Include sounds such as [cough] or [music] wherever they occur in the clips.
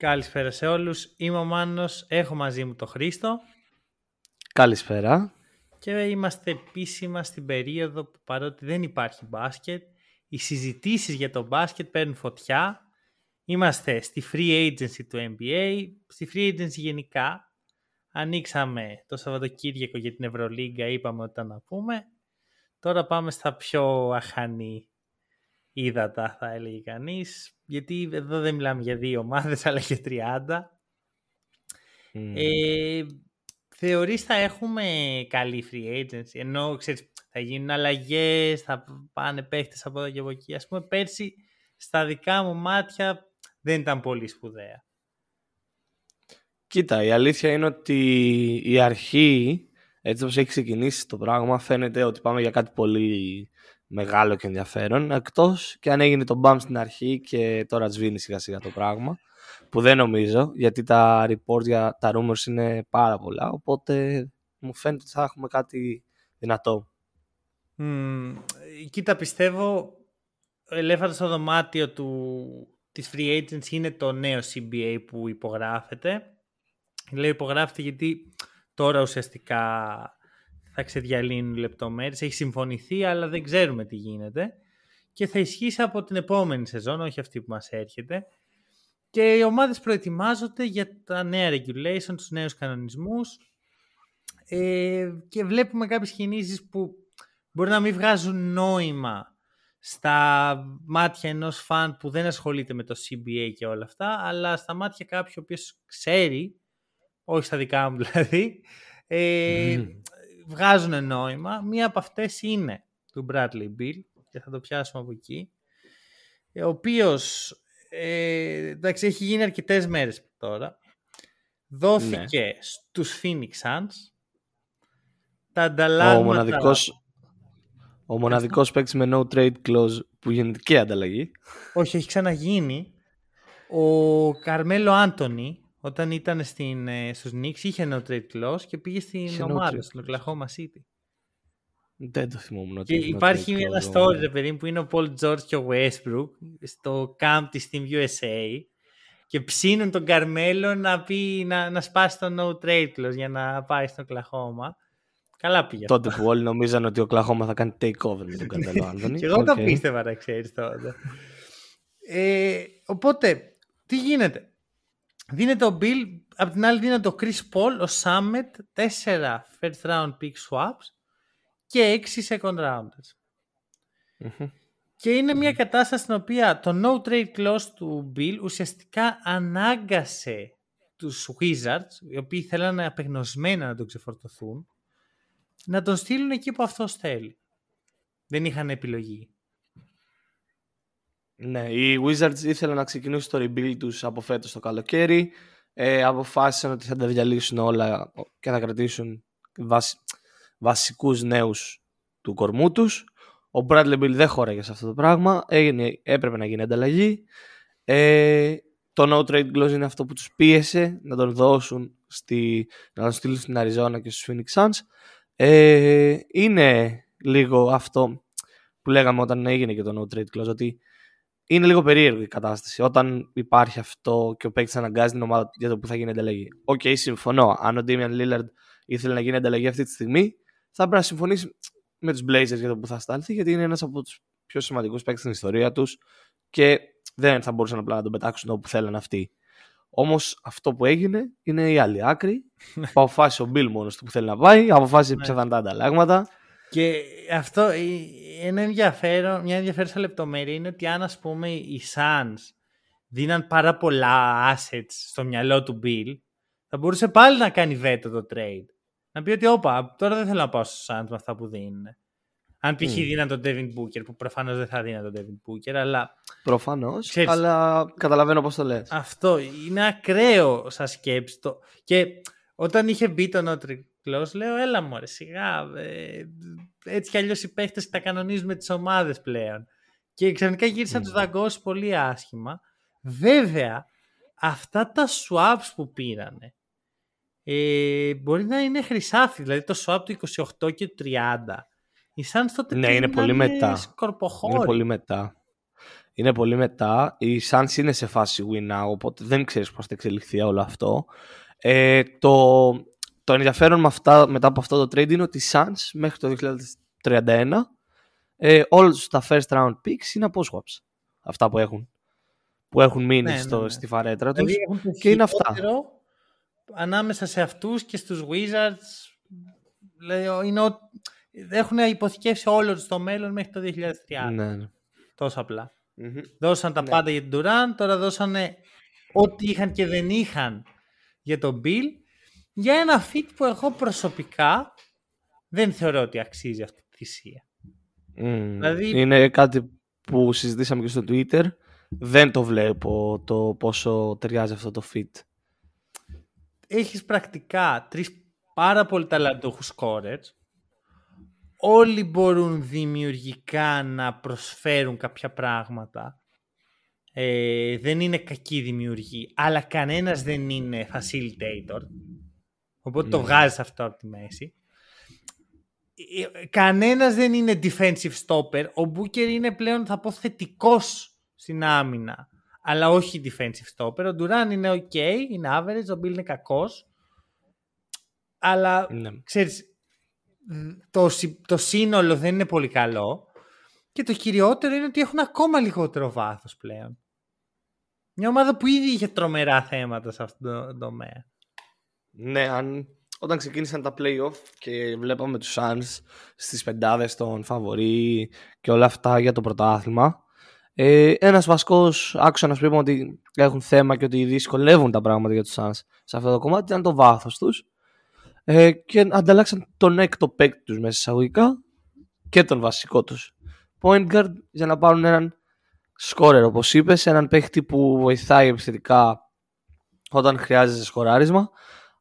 Καλησπέρα σε όλους. Είμαι ο Μάνος. Έχω μαζί μου το Χρήστο. Καλησπέρα. Και είμαστε επίσημα στην περίοδο που παρότι δεν υπάρχει μπάσκετ, οι συζητήσεις για το μπάσκετ παίρνουν φωτιά. Είμαστε στη free agency του NBA, στη free agency γενικά. Ανοίξαμε το Σαββατοκύριακο για την Ευρωλίγκα, είπαμε ότι να πούμε. Τώρα πάμε στα πιο αχανή ύδατα θα έλεγε κανείς. Γιατί εδώ δεν μιλάμε για δύο ομάδες [laughs] αλλά για 30. Mm. Ε, θεωρείς θα έχουμε καλή free agency, ενώ ξέρεις, θα γίνουν αλλαγές, θα πάνε παίχτες από εδώ και από εκεί. Ας πούμε πέρσι στα δικά μου μάτια δεν ήταν πολύ σπουδαία. Κοίτα, η αλήθεια είναι ότι η αρχή, έτσι όπως έχει ξεκινήσει το πράγμα, φαίνεται ότι πάμε για κάτι πολύ μεγάλο και ενδιαφέρον, εκτός και αν έγινε το μπαμ στην αρχή και τώρα σβήνει σιγά σιγά το πράγμα, που δεν νομίζω, γιατί τα reports για τα rumors είναι πάρα πολλά, οπότε μου φαίνεται ότι θα έχουμε κάτι δυνατό. Mm, κοίτα, πιστεύω ο ελέφαντος στο δωμάτιο του, της free agency είναι το νέο CBA που υπογράφεται. Λέω υπογράφεται γιατί τώρα ουσιαστικά θα ξεδιαλύνουν λεπτομέρειες. Έχει συμφωνηθεί αλλά δεν ξέρουμε τι γίνεται. Και θα ισχύσει από την επόμενη σεζόν, όχι αυτή που μας έρχεται. Και οι ομάδες προετοιμάζονται για τα νέα regulation, τους νέους κανονισμούς. Ε, και βλέπουμε κάποιες κινήσεις που μπορεί να μην βγάζουν νόημα στα μάτια ενός φαν που δεν ασχολείται με το CBA και όλα αυτά, αλλά στα μάτια κάποιου ο οποίος ξέρει, όχι στα δικά μου δηλαδή, ε, βγάζουν νόημα. Μία από αυτές είναι του Bradley Bill και θα το πιάσουμε από εκεί, ο οποίος ε, εντάξει, έχει γίνει αρκετές μέρες τώρα. Δόθηκε ναι. στους Phoenix Suns. Τα ανταλλάγματα... Ο μοναδικός, ο μοναδικός παίκτης με no trade clause που γίνεται και ανταλλαγή. Όχι, έχει ξαναγίνει. Ο Καρμέλο Άντωνη, όταν ήταν στην, στους Knicks, είχε no trade clause και πήγε στην είχε ομάδα, no στην Oklahoma City. Δεν το θυμόμουν. Και υπάρχει ένα story, ρε παιδί που είναι ο Paul George και ο Westbrook στο camp της Team USA και ψήνουν τον Καρμέλο να, πει, να, να σπάσει το no trade clause για να πάει στο Oklahoma. Καλά πήγε. Τότε που όλοι νομίζαν ότι ο Oklahoma θα κάνει take over με τον [laughs] Καρμέλο Άνδονη. και εγώ okay. το πίστευα να ξέρεις τότε. ε, οπότε, τι γίνεται; Δίνεται ο Bill, απ' την άλλη δίνεται ο Chris Paul, ο Summit, 4 first round pick swaps και 6 second rounders. Mm-hmm. Και είναι μια κατάσταση στην οποία το no trade clause του Bill ουσιαστικά ανάγκασε τους Wizards, οι οποίοι θέλανε απεγνωσμένα να τον ξεφορτωθούν, να τον στείλουν εκεί που αυτός θέλει. Δεν είχαν επιλογή. Ναι, οι Wizards ήθελαν να ξεκινήσουν το rebuild τους από φέτος το καλοκαίρι. Ε, αποφάσισαν ότι θα τα διαλύσουν όλα και θα κρατήσουν βασι... βασικούς νέους του κορμού τους. Ο Bradley Bill δεν χώραγε σε αυτό το πράγμα. Έγινε, έπρεπε να γίνει ανταλλαγή. Ε, το no trade clause είναι αυτό που τους πίεσε να τον δώσουν στη, να τον στείλουν στην Αριζόνα και στους Phoenix Suns. Ε, είναι λίγο αυτό που λέγαμε όταν έγινε και το no trade clause ότι είναι λίγο περίεργη η κατάσταση. Όταν υπάρχει αυτό και ο παίκτης αναγκάζει την ομάδα για το που θα γίνει ανταλλαγή. Ok, okay, συμφωνώ. Αν ο Damian Lillard ήθελε να γίνει ανταλλαγή αυτή τη στιγμή, θα πρέπει να συμφωνήσει με τους Blazers για το που θα σταλθεί, γιατί είναι ένας από τους πιο σημαντικούς παίκτες στην ιστορία τους και δεν θα μπορούσαν απλά να τον πετάξουν όπου θέλουν αυτοί. Όμως αυτό που έγινε είναι η άλλη άκρη. αποφάσισε ο Bill μόνο του που θέλει να πάει, αποφάσισε ποια θα είναι τα ανταλλάγματα. Και αυτό ένα ενδιαφέρον, μια ενδιαφέρουσα λεπτομέρεια είναι ότι αν ας πούμε οι Suns δίναν πάρα πολλά assets στο μυαλό του Bill, θα μπορούσε πάλι να κάνει βέτο το trade. Να πει ότι όπα, τώρα δεν θέλω να πάω στους Suns με αυτά που δίνουν. Αν π.χ. mm. δίναν τον Devin Booker, που προφανώς δεν θα δίναν τον Devin Booker, αλλά. Προφανώς. Αλλά καταλαβαίνω πώς το λες. Αυτό είναι ακραίο σαν σκέψη. Το... Και όταν είχε μπει το Notre Close, λέω, έλα μωρέ, σιγά. Ε, έτσι κι αλλιώς οι παίχτες τα κανονίζουμε τις ομάδες πλέον. Και ξαφνικά γύρισαν mm. τους δαγκώσει πολύ άσχημα. Βέβαια, αυτά τα swaps που πήρανε ε, μπορεί να είναι χρυσάφι, δηλαδή το swap του 28 και του 30. Οι Suns τότε ναι, είναι πολύ μετά. Είναι πολύ μετά. Είναι πολύ μετά. Οι Suns είναι σε φάση win now, οπότε δεν ξέρεις πώς θα εξελιχθεί όλο αυτό. Ε, το, το ενδιαφέρον με αυτά, μετά από αυτό το trade είναι ότι οι Suns μέχρι το 2031 ε, όλους τα first round picks είναι από swaps. Αυτά που έχουν. Που έχουν μείνει ναι, στο, ναι, ναι. στη φαρέτρα τους. Δηλαδή και είναι αυτά ανάμεσα σε αυτούς και στους Wizards λέω, είναι ο... έχουν υποθηκεύσει όλο το μέλλον μέχρι το 2030. Ναι, ναι. Τόσο Δώσαν τα ναι. πάντα για την Durant, τώρα δώσανε ό,τι είχαν και δεν είχαν για τον Bill για ένα fit που εγώ προσωπικά δεν θεωρώ ότι αξίζει αυτή τη θυσία. Δηλαδή... Είναι κάτι που συζητήσαμε και στο Twitter. Δεν το βλέπω το πόσο ταιριάζει αυτό το fit έχεις πρακτικά τρεις πάρα πολύ ταλαντούχους scorers. Όλοι μπορούν δημιουργικά να προσφέρουν κάποια πράγματα. Ε, δεν είναι κακή δημιουργή, αλλά κανένας δεν είναι facilitator. Οπότε το ναι. βγάζεις αυτό από τη μέση. Ε, κανένας δεν είναι defensive stopper. Ο Booker είναι πλέον, θα πω, θετικός στην άμυνα αλλά όχι defensive stopper. Ο Duran είναι ok, είναι average, ο Bill είναι κακός. Αλλά, ναι. ξέρεις, το, το σύνολο δεν είναι πολύ καλό. Και το κυριότερο είναι ότι έχουν ακόμα λιγότερο βάθος πλέον. Μια ομάδα που ήδη είχε τρομερά θέματα σε αυτό το τομέα. Ναι, αν, όταν ξεκίνησαν τα playoff και βλέπαμε τους Suns στις πεντάδες των φαβορή και όλα αυτά για το πρωτάθλημα, ε, ένας βασικός άξονας που είπαμε ότι έχουν θέμα και ότι δυσκολεύουν τα πράγματα για τους Suns σε αυτό το κομμάτι ήταν το βάθος τους ε, και ανταλλάξαν τον έκτο παίκτη τους μέσα εισαγωγικά και τον βασικό τους point guard για να πάρουν έναν σκόρερ όπως είπες, έναν παίκτη που βοηθάει επιθετικά όταν χρειάζεται σκοράρισμα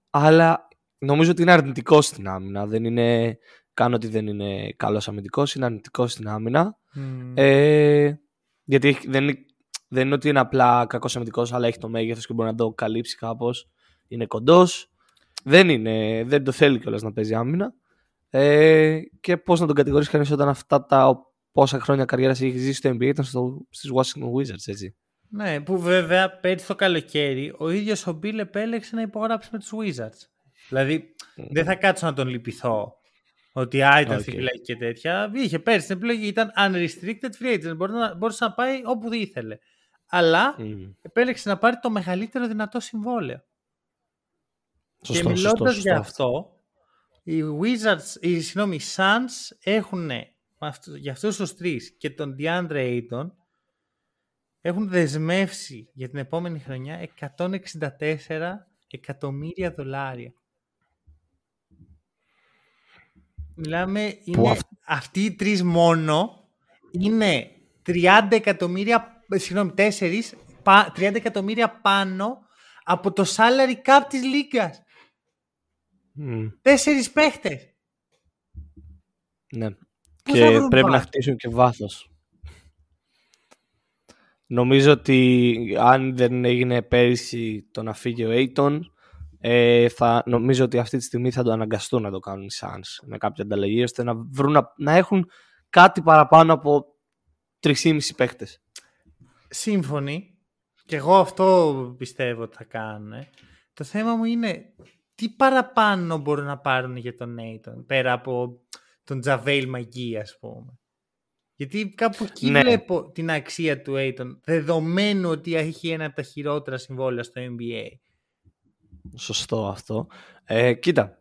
αλλά νομίζω ότι είναι αρνητικό στην άμυνα δεν είναι καν ότι δεν είναι καλός αμυντικός είναι αρνητικό στην άμυνα mm. ε, γιατί δεν είναι, δεν είναι ότι είναι απλά κακός αμυντικός, αλλά έχει το μέγεθος και μπορεί να το καλύψει κάπως. Είναι κοντός. Δεν, είναι, δεν το θέλει κιόλας να παίζει άμυνα. Ε, και πώς να τον κατηγορήσει κανείς όταν αυτά τα πόσα χρόνια καριέρας έχει ζήσει στο NBA ήταν στις Washington Wizards, έτσι. Ναι, που βέβαια πέρυσι το καλοκαίρι ο ίδιος ο Μπίλ επέλεξε να υπογράψει με τους Wizards. Δηλαδή mm. δεν θα κάτσω να τον λυπηθώ ότι α, ήταν okay. φυλακή και τέτοια. Είχε πέρσι την επιλογή, ήταν unrestricted free agent. Μπορούσε να, πάει όπου ήθελε. Αλλά mm. επέλεξε να πάρει το μεγαλύτερο δυνατό συμβόλαιο. Σωστό, και μιλώντα για αυτό, οι Wizards, οι, συγγνώμη, οι Suns έχουν για αυτούς τους τρεις και τον DeAndre Ayton έχουν δεσμεύσει για την επόμενη χρονιά 164 εκατομμύρια δολάρια. Μιλάμε, είναι, αυτοί οι τρεις μόνο είναι 30 εκατομμύρια, συγγνώμη, 4, 30 εκατομμύρια πάνω από το salary cap της Λίγκας. Mm. Τέσσερις παίχτες. Ναι. και πρέπει να χτίσουν και βάθος. Νομίζω ότι αν δεν έγινε πέρυσι το να φύγει ο Aiton, ε, θα, νομίζω ότι αυτή τη στιγμή θα το αναγκαστούν να το κάνουν οι Suns με κάποια ανταλλαγή ώστε να, βρουν, να, να έχουν κάτι παραπάνω από 3,5 παίχτες. Σύμφωνοι. Και εγώ αυτό πιστεύω ότι θα κάνουν. Το θέμα μου είναι τι παραπάνω μπορούν να πάρουν για τον Νέιτον πέρα από τον Τζαβέιλ Μαγκή ας πούμε. Γιατί κάπου εκεί ναι. βλέπω την αξία του Aiton δεδομένου ότι έχει ένα από τα χειρότερα συμβόλαια στο NBA. Σωστό αυτό. Ε, κοίτα,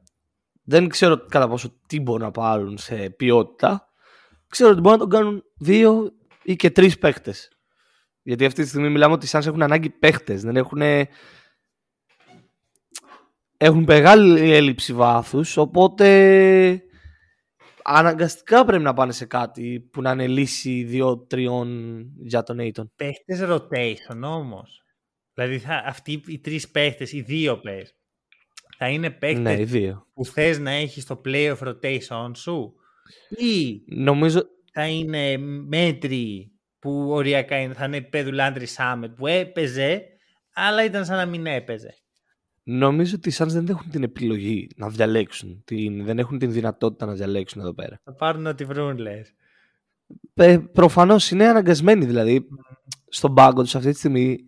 δεν ξέρω κατά πόσο τι μπορούν να πάρουν σε ποιότητα. Ξέρω ότι μπορούν να τον κάνουν δύο ή και τρεις παίχτε. Γιατί αυτή τη στιγμή μιλάμε ότι οι Suns έχουν ανάγκη παίχτε. Δεν έχουν. Έχουν μεγάλη έλλειψη βάθους. Οπότε. Αναγκαστικά πρέπει να πάνε σε κάτι που να είναι λύση δύο-τριών για τον Aiton. Παίχτες rotation όμως. Δηλαδή θα, αυτοί οι τρεις παίχτες, οι δύο παίχτες, θα είναι παίχτες Ναι, οι δύο. που θες να έχεις το playoff rotation σου; Ή Νομίζω, θα είναι μέτρη που οριακά είναι, θα είναι επίπεδου Landry Summit που έπαιζε αλλά ήταν σαν να μην έπαιζε; Νομίζω ότι οι Suns δεν έχουν την επιλογή να διαλέξουν. Την, δεν έχουν την δυνατότητα να διαλέξουν εδώ πέρα. Θα πάρουν ό,τι βρουν λες. Ε, Προφανώς είναι αναγκασμένοι δηλαδή στον πάγκο τους αυτή τη στιγμή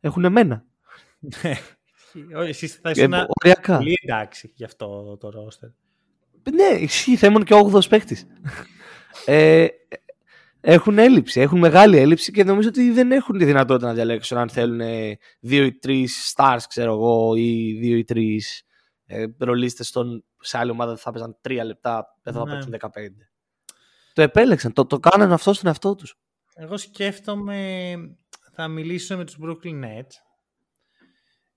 έχουν εμένα. Όχι, Εσείς θα Ε, ήσουν οριακά. πολύ εντάξει γι' αυτό το roster. Ναι, ισχύει, θα ήμουν και ο 8ο παίκτης. ε, έχουν έλλειψη, έχουν μεγάλη έλλειψη και νομίζω ότι δεν έχουν τη δυνατότητα να διαλέξουν αν θέλουν ε, δύο ή τρεις stars, ξέρω εγώ, ή δύο ή τρεις ε, ρολίστες σε άλλη ομάδα θα παίζαν τρία λεπτά, εδώ θα Ναι. παίξουν 15. Το επέλεξαν, το, το κάνανε αυτό στον εαυτό τους. Εγώ σκέφτομαι θα μιλήσω με τους Brooklyn Nets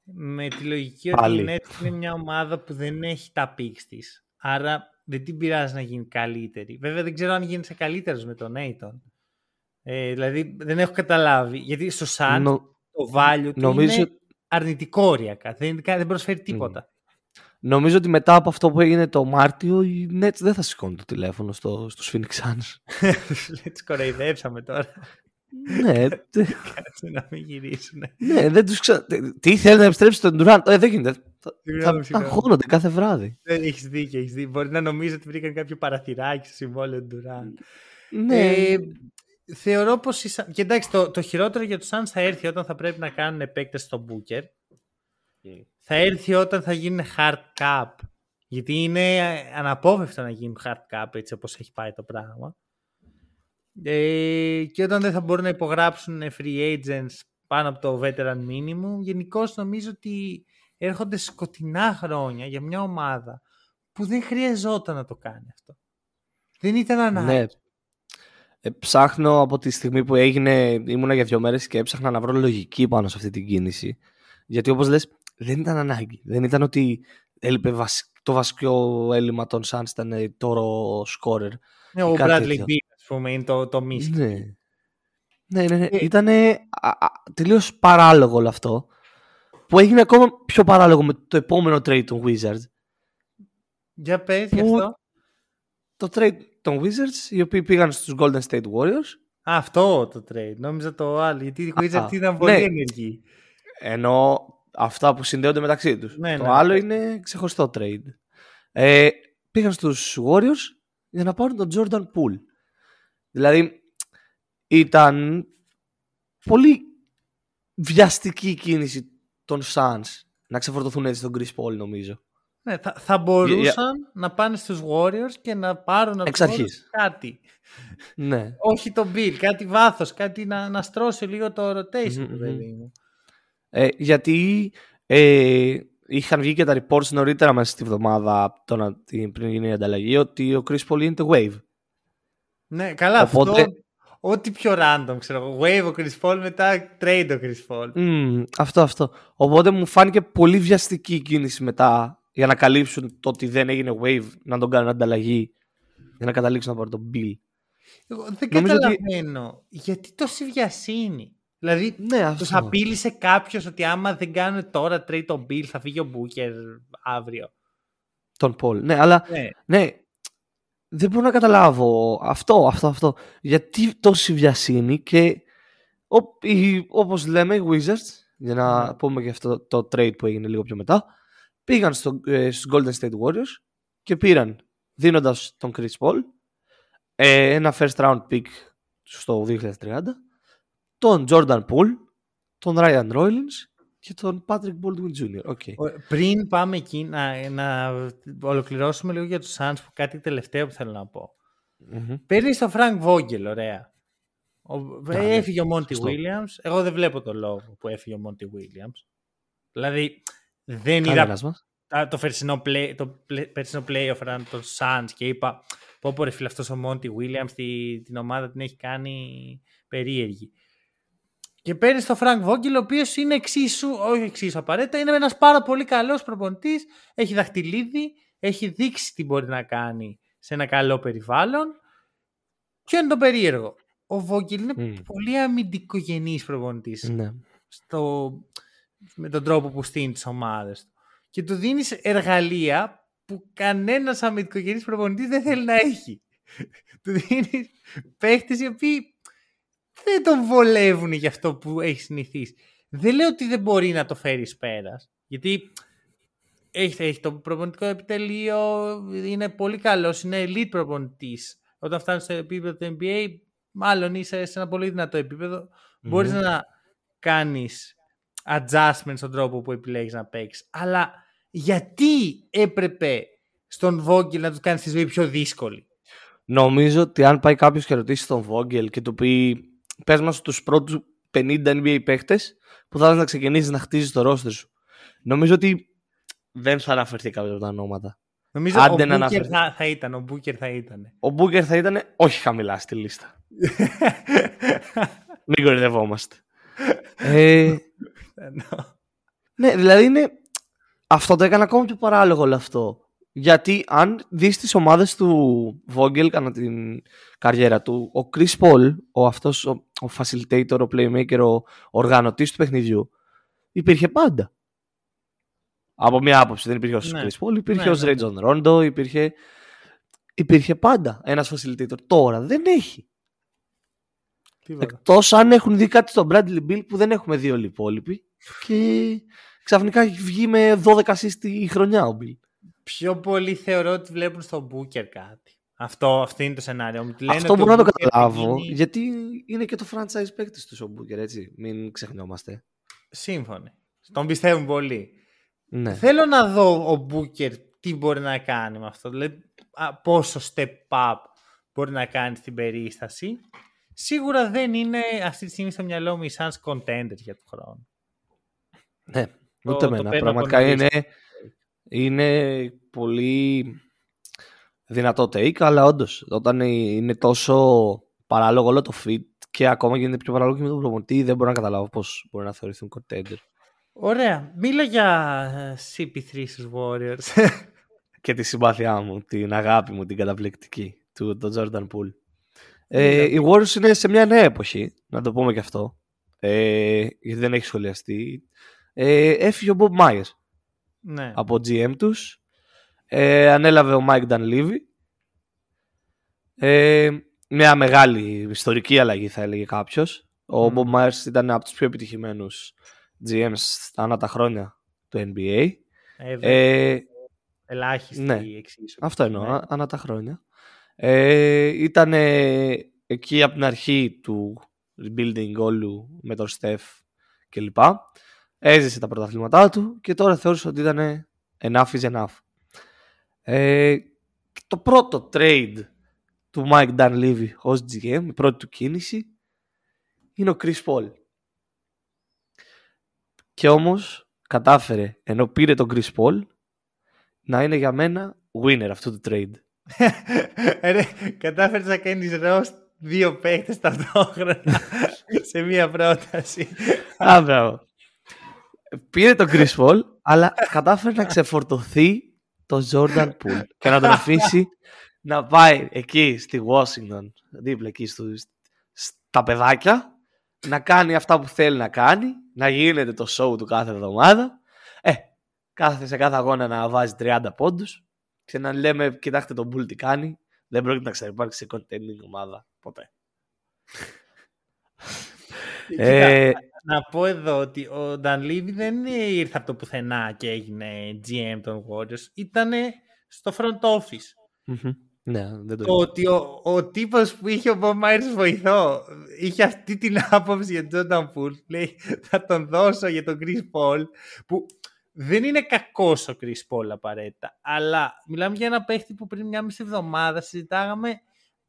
με τη λογική Πάλι. ότι η Nets είναι μια ομάδα που δεν έχει τα picks της. Άρα δεν την πειράζει να γίνει καλύτερη. Βέβαια δεν ξέρω αν γίνει σε καλύτερος με τον Aiton. Ε, δηλαδή δεν έχω καταλάβει. Γιατί στο Suns Νο- το value του νομίζω- είναι αρνητικό οριακά. Δεν, δεν προσφέρει τίποτα. Νομίζω ότι μετά από αυτό που έγινε το Μάρτιο, οι Nets δεν θα σηκώνουν το τηλέφωνο στο, στους Phoenix Suns. [laughs] Τις κοροϊδέψαμε τώρα. Ναι, [laughs] τε- Κάτσε να μην γυρίσουν. ναι, δεν τους ξα... Τι θέλει να επιστρέψει τον Durant; Ε, δεν γίνεται. Θα, Συγγνώμη, θα συγγνώμη. αγχώνονται κάθε βράδυ. Δεν έχεις δίκιο, έχεις δίκιο. Μπορεί να νομίζω ότι βρήκαν κάποιο παραθυράκι στο συμβόλαιο του Durant. Ναι. Ε, θεωρώ πως οι Suns- Και εντάξει, το, το χειρότερο για τους Suns θα έρθει όταν θα πρέπει να κάνουν επέκταση στο Booker. Θα έρθει όταν θα γίνουν hard cap. Γιατί είναι αναπόφευκτο να γίνουν hard cap έτσι όπως έχει πάει το πράγμα. Ε, και όταν δεν θα μπορούν να υπογράψουν free agents πάνω από το veteran minimum, γενικώ νομίζω ότι έρχονται σκοτεινά χρόνια για μια ομάδα που δεν χρειαζόταν να το κάνει αυτό. Δεν ήταν ανάγκη. ναι. Ε, ψάχνω από τη στιγμή που έγινε, ήμουνα για δύο μέρες και έψαχνα να βρω λογική πάνω σε αυτή την κίνηση. Γιατί όπως λες, δεν ήταν ανάγκη. Δεν ήταν ότι έλειπε βασ- το βασικό έλλειμμα των Suns ήταν ε, τόρο scorer. Ναι, ο κάτι Bradley τέτοιο. Beal, ας πούμε, είναι το, το μίσο. Ναι. Ναι, ναι, ναι. Ε. Ήταν τελείως παράλογο όλο αυτό. Που έγινε ακόμα πιο παράλογο με το επόμενο trade των Wizards. Για πες γι' Που- αυτό. Το trade των Wizards, οι οποίοι πήγαν στους Golden State Warriors. Α, αυτό το trade. Νόμιζα το άλλο. Γιατί οι Α, Wizards ήταν ναι. πολύ ενεργοί. Ενώ αυτά που συνδέονται μεταξύ τους. Ναι, το ναι. άλλο είναι ξεχωριστό trade. Ε, πήγαν στους Warriors για να πάρουν τον Jordan Poole. Δηλαδή ήταν πολύ βιαστική η κίνηση των Suns να ξεφορτωθούν έτσι τον Chris Paul νομίζω. Ναι, θα, θα μπορούσαν να πάνε στους Warriors και να πάρουν από Εξ τους αρχής. Warriors κάτι. Ναι. Όχι τον Bill, κάτι βάθος, κάτι να, να στρώσει λίγο το rotation, Μμμ, μμμ. παιδί μου. Ε, γιατί ε, είχαν βγει και τα reports νωρίτερα μέσα στη βδομάδα τώρα, την- πριν γίνει η ανταλλαγή ότι ο Chris Paul είναι το wave. Ναι, καλά, Οπότε- αυτό. Ό,τι πιο random, ξέρω εγώ. Wave ο Chris Paul, μετά trade ο Chris Paul. Μμμ, αυτό, αυτό. Οπότε μου φάνηκε πολύ βιαστική η κίνηση μετά για να καλύψουν το ότι δεν έγινε wave να τον κάνουν ανταλλαγή για να καταλήξουν να πάρουν τον Bill. Εγώ δεν Νομίζω ότι- καταλαβαίνω γιατί τόση βιασύνη. Δηλαδή, Ναι, τους αυτό. απείλησε κάποιος ότι άμα δεν κάνουν τώρα trade τον Bill θα φύγει ο Booker αύριο. Τον Paul. Ναι, αλλά Ναι. ναι, δεν μπορώ να καταλάβω αυτό, αυτό, αυτό. Γιατί τόση βιασύνη και ο, οι, όπως λέμε οι Wizards, για να Ναι. πούμε και αυτό το trade που έγινε λίγο πιο μετά, πήγαν στο, ε, στους Golden State Warriors και πήραν δίνοντας τον Chris Paul ε, ένα first round pick στο 2030 τον Jordan Poole, τον Ryan Rollins και τον Patrick Baldwin Jr. Okay. Ο- Πριν πάμε εκεί να, να ολοκληρώσουμε λίγο για τους Suns που κάτι τελευταίο που θέλω να πω. Μμμ. Παίρνει τον Frank Vogel, ωραία. Ο, ναι, έφυγε ο Monty σωστό. Williams. Εγώ δεν βλέπω τον λόγο που έφυγε ο Monty Williams. Δηλαδή, δεν είδα Κανένας μας. τα- το περσινό, play, το play- περσινό playoff run των Suns και είπα πω πω ρε φίλε αυτός ο Monty Williams τη- την ομάδα την έχει κάνει περίεργη. Και παίρνεις τον Frank Vogel, ο οποίος είναι εξίσου, όχι εξίσου απαραίτητα, είναι ένας πάρα πολύ καλός προπονητής. Έχει δαχτυλίδι, έχει δείξει τι μπορεί να κάνει σε ένα καλό περιβάλλον. Ποιο είναι το περίεργο. Ο Βόγγελ είναι Μμ. πολύ αμυντικογενής προπονητής Ναι. στο, με τον τρόπο που στείνει τις ομάδες του. Και του δίνεις εργαλεία που κανένας αμυντικογενής προπονητής δεν θέλει να έχει. [laughs] του δίνεις παίχτες οι οποίοι δεν τον βολεύουν για αυτό που έχει συνηθίσει. Δεν λέω ότι δεν μπορεί να το φέρει πέρας. Γιατί έχει, έχει το προπονητικό επιτελείο, είναι πολύ καλός, είναι elite προπονητής. Όταν φτάνεις στο επίπεδο του NBA, μάλλον είσαι σε ένα πολύ δυνατό επίπεδο. Μπορείς να κάνεις adjustment στον τρόπο που επιλέγεις να παίξεις. Αλλά γιατί έπρεπε στον Vogel να τους κάνεις τη ζωή πιο δύσκολη; Νομίζω ότι αν πάει κάποιος και ρωτήσει τον Vogel και του πει πες μας τους πρώτους 50 NBA παίχτες που θα ήθελες να ξεκινήσεις να χτίζεις το roster σου. Νομίζω ότι δεν θα αναφερθεί κάποιος από τα ονόματα. Νομίζω Άντε ο να Booker αναφερθεί. θα, θα ήταν. Ο Booker θα ήταν. Ο Booker θα ήταν όχι χαμηλά στη λίστα. [laughs] Μην κορυδευόμαστε. ε, ναι, δηλαδή είναι... Αυτό το έκανε ακόμα πιο παράλογο όλο αυτό. Γιατί αν δεις τις ομάδες του Vogel κατά την καριέρα του, ο Chris Paul, ο αυτός ο, ο facilitator, ο playmaker, ο οργανωτής του παιχνιδιού, υπήρχε πάντα. Από μια άποψη δεν υπήρχε ο Ναι. Chris Paul, υπήρχε Ναι, ο ναι, Ray John Rondo, υπήρχε, υπήρχε πάντα ένας facilitator. Τώρα δεν έχει. Τίποτα. Εκτός αν έχουν δει κάτι στον Bradley Bill που δεν έχουμε δει όλοι οι υπόλοιποι και ξαφνικά έχει βγει με 12 assist τη χρονιά ο Bill. Πιο πολύ θεωρώ ότι βλέπουν στον Booker κάτι. Αυτό, αυτό είναι το σενάριο. Μου λένε Αυτό ότι μπορώ ο να το Booker θα καταλάβω γίνει- γιατί είναι και το franchise παίκτης του ο Booker έτσι. Μην ξεχνιόμαστε. Σύμφωνοι. Τον πιστεύουν πολύ. Ναι. Θέλω να δω ο Booker τι μπορεί να κάνει με αυτό. Δηλαδή, α, πόσο step up μπορεί να κάνει στην περίσταση. Σίγουρα δεν είναι αυτή τη στιγμή στο μυαλό μου οι Suns contenders για τον χρόνο. ναι. Το- Ούτε το εμένα. παίρνω από Πραγματικά νωρίς. είναι, είναι πολύ δυνατό take, αλλά όντως όταν είναι τόσο παράλογο όλο το fit και ακόμα γίνεται πιο παράλογο και με τον προμονητή, δεν μπορώ να καταλάβω πώς μπορεί να θεωρηθούν contender. Ωραία. Μίλα για ε, CP3 στους Warriors. [laughs] και τη συμπάθειά μου, την αγάπη μου, την καταπληκτική του τον Jordan Poole. Ε, οι Warriors είναι σε μια νέα εποχή, να το πούμε και αυτό, ε, γιατί δεν έχει σχολιαστεί. Ε, έφυγε ο Bob Myers ναι. από GM τους, ε, ανέλαβε ο Mike Dunleavy, ε, μια μεγάλη ιστορική αλλαγή θα έλεγε κάποιος. Ο Μμμ. Bob Myers ήταν από τους πιο επιτυχημένους GMs στα ανά τα χρόνια του NBA. Ε, βέβαια, Ε, ελάχιστη ναι. εξίσου. Αυτό εννοώ, Ναι. α- ανά τα χρόνια. Ε, ήταν εκεί από την αρχή του rebuilding όλου με τον Στεφ κλπ. Έζησε τα πρωταθλήματά του και τώρα θεώρησε ότι ήταν enough is enough. Ε, και το πρώτο trade του Mike Dunleavy ως GM, η πρώτη του κίνηση, είναι ο Chris Paul. Και όμως κατάφερε, ενώ πήρε τον Chris Paul, να είναι για μένα winner αυτού του trade. [laughs] Ρε, κατάφερες να κάνεις roast δύο παίκτες ταυτόχρονα [laughs] σε μία πρόταση. Α, μπράβο. Πήρε τον Chris Paul, αλλά κατάφερε να ξεφορτωθεί τον Jordan [laughs] Poole και να τον αφήσει να πάει εκεί στη Washington, δίπλα εκεί στο, στα παιδάκια, να κάνει αυτά που θέλει να κάνει, να γίνεται το show του κάθε εβδομάδα. Ε, κάθε σε κάθε αγώνα να βάζει 30 πόντους και να λέμε, κοιτάξτε τον Poole τι κάνει, δεν πρόκειται να ξαναυπάρξει σε contending ομάδα ποτέ. [laughs] Ε, να πω εδώ ότι ο Dan Levy δεν ήρθε από το πουθενά και έγινε GM των Warriors. Ήταν στο front office. μμμ. ναι, δεν το Το ότι ο, ο τύπος που είχε ο Bob Myers βοηθό είχε αυτή την άποψη για τον Jordan Poole. Λέει θα τον δώσω για τον Chris Paul που δεν είναι κακός ο Chris Paul απαραίτητα. Αλλά μιλάμε για ένα παίχτη που πριν μια μισή εβδομάδα συζητάγαμε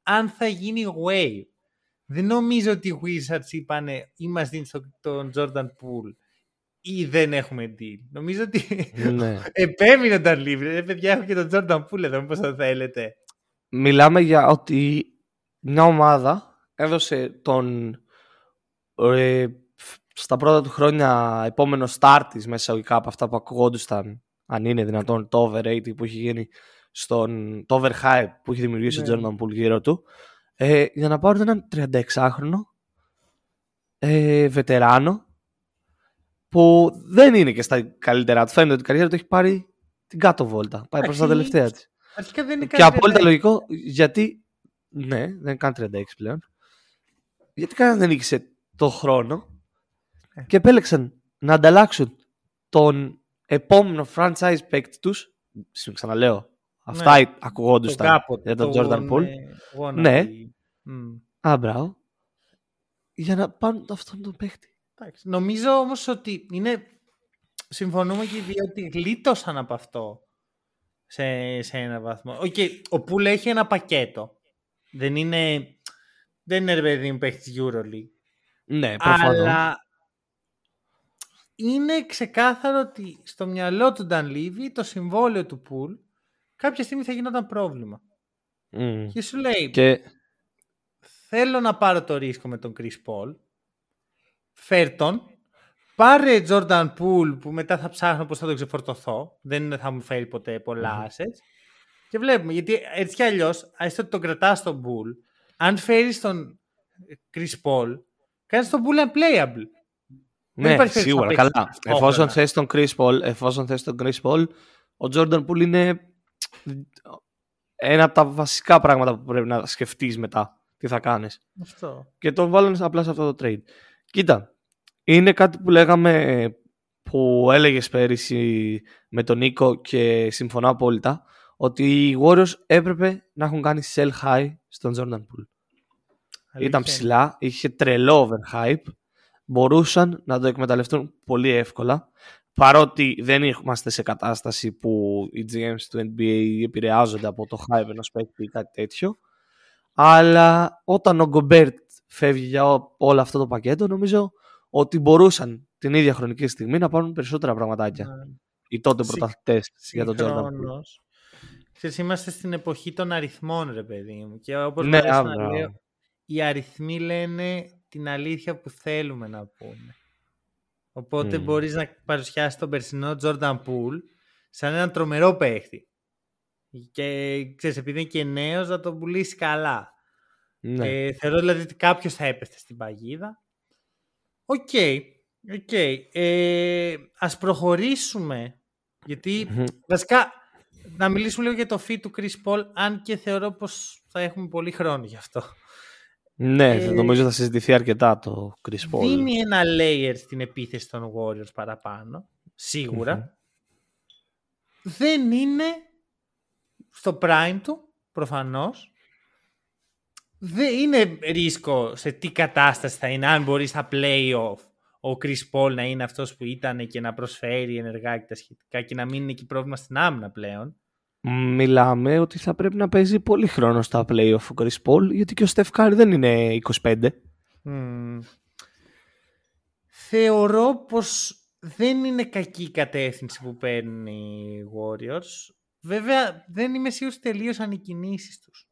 αν θα γίνει wave. Δεν νομίζω ότι οι Wizards είπανε ή μας δίνει τον Jordan Poole ή δεν έχουμε deal. Νομίζω ότι ναι. [laughs] επέμεινε τον Livre. Ρε παιδιά έχω και τον Jordan Poole εδώ, μήπως το θέλετε. Μιλάμε για ότι μια ομάδα έδωσε τον ε, φ- στα πρώτα του χρόνια επόμενο start της μέσα εισαγωγικά από αυτά που ακουγόντουσαν αν είναι δυνατόν το overrated που έχει γίνει στον το overhype που έχει δημιουργήσει Ναι. ο Jordan Poole γύρω του ε, για να πάρουν έναν 36χρονο ε, βετεράνο που δεν είναι και στα καλύτερα του. Φαίνεται ότι η καριέρα του έχει πάρει την κάτω βόλτα. Πάει προς τα Εντάξει, τελευταία της. Αρχικά δεν είναι Και κάτι απόλυτα τέτοιο. λογικό γιατί. Ναι, δεν είναι καν 36 πλέον. Γιατί κανένα δεν νίκησε το χρόνο Ε. και επέλεξαν να ανταλλάξουν τον επόμενο franchise παίκτη τους. Ξαναλέω. Αυτά Ναι. ακουγόντουσαν κάποτε, για τον τον, Jordan Poole. ε, wannabe. Ναι. Μμ. Α, μπράβο. Για να πάρουν αυτόν τον παίκτη. Εντάξει. Νομίζω όμως ότι είναι... Συμφωνούμε και οι δύο ότι γλίτωσαν από αυτό σε, σε ένα βαθμό. Οκ, ο Poole έχει ένα πακέτο. Δεν είναι... Δεν είναι ρε παιδί μου παίχτης EuroLeague. Ναι, προφανώς. Αλλά είναι ξεκάθαρο ότι στο μυαλό του Dunleavy το συμβόλαιο του Poole κάποια στιγμή θα γινόταν πρόβλημα. Μμ. Και σου λέει, Και θέλω να πάρω το ρίσκο με τον Chris Paul, φέρ τον, πάρε Jordan Poole που μετά θα ψάχνω πώς θα τον ξεφορτωθώ, δεν θα μου φέρει ποτέ πολλά assets. Και βλέπουμε, γιατί έτσι κι αλλιώς, έστω ότι τον κρατάς τον Poole, αν φέρεις τον Chris Paul, κάνεις τον Poole unplayable. Δεν ναι, υπάρχει περίπτωση σίγουρα. να Καλά. παίξεις Εφόσον όπλα. θες τον Chris Paul, εφόσον θες τον Chris Paul, ο Jordan Poole είναι ένα από τα βασικά πράγματα που πρέπει να σκεφτείς μετά τι θα κάνεις. Αυτό. Και τον βάλουν απλά σε αυτό το trade. Κοίτα, είναι κάτι που λέγαμε που έλεγες πέρυσι με τον Νίκο και συμφωνώ απόλυτα ότι οι Warriors έπρεπε να έχουν κάνει sell high στον Jordan Poole. Ήταν ψηλά, είχε τρελό overhype, μπορούσαν να το εκμεταλλευτούν πολύ εύκολα. Παρότι δεν είμαστε σε κατάσταση που οι GMs του NBA επηρεάζονται από το hype ενός παίκτη ή κάτι τέτοιο. Αλλά όταν ο Γκομπέρτ φεύγει για ό- όλο αυτό το πακέτο, νομίζω ότι μπορούσαν την ίδια χρονική στιγμή να πάρουν περισσότερα πραγματάκια. Ναι. Οι τότε Συ- πρωταθλητές για τον Jordan Poole. Συγχρόνως, Ξέρεις, είμαστε στην εποχή των αριθμών, ρε παιδί μου. Και όπως Ναι, μου αρέσει α, να μπράβο. λέω, οι αριθμοί λένε την αλήθεια που θέλουμε να πούμε. Οπότε Μμμ. μπορείς να παρουσιάσεις τον περσινό Jordan Poole σαν έναν τρομερό παίχτη. Και ξέρεις, επειδή είναι και νέος, να τον πουλήσει καλά. Ναι. Ε, θεωρώ δηλαδή ότι κάποιος θα έπεφτε στην παγίδα. Ok. ok. Ε, ας προχωρήσουμε. Γιατί Μμμ. βασικά να μιλήσουμε λίγο για το fit του Chris Paul αν και θεωρώ πως θα έχουμε πολύ χρόνο γι' αυτό. Ναι, Ε, νομίζω θα συζητηθεί αρκετά το Chris Paul. Δίνει ένα layer στην επίθεση των Warriors παραπάνω. σιγουρα Δεν είναι στο prime του, προφανώς. Δεν είναι ρίσκο σε τι κατάσταση θα είναι, αν μπορεί στα play-off ο Chris Paul να είναι αυτός που ήταν και να προσφέρει ενεργά και τα σχετικά και να μην είναι εκεί πρόβλημα στην άμυνα πλέον. Μιλάμε ότι θα πρέπει να παίζει πολύ χρόνο στα playoff ο Chris Paul, γιατί και ο Steph Curry δεν είναι 25. Μμμ. Θεωρώ πως δεν είναι κακή η κατεύθυνση που παίρνουν οι Warriors. Βέβαια δεν είμαι σίγουρος ότι τελείωσαν οι κινήσεις τους.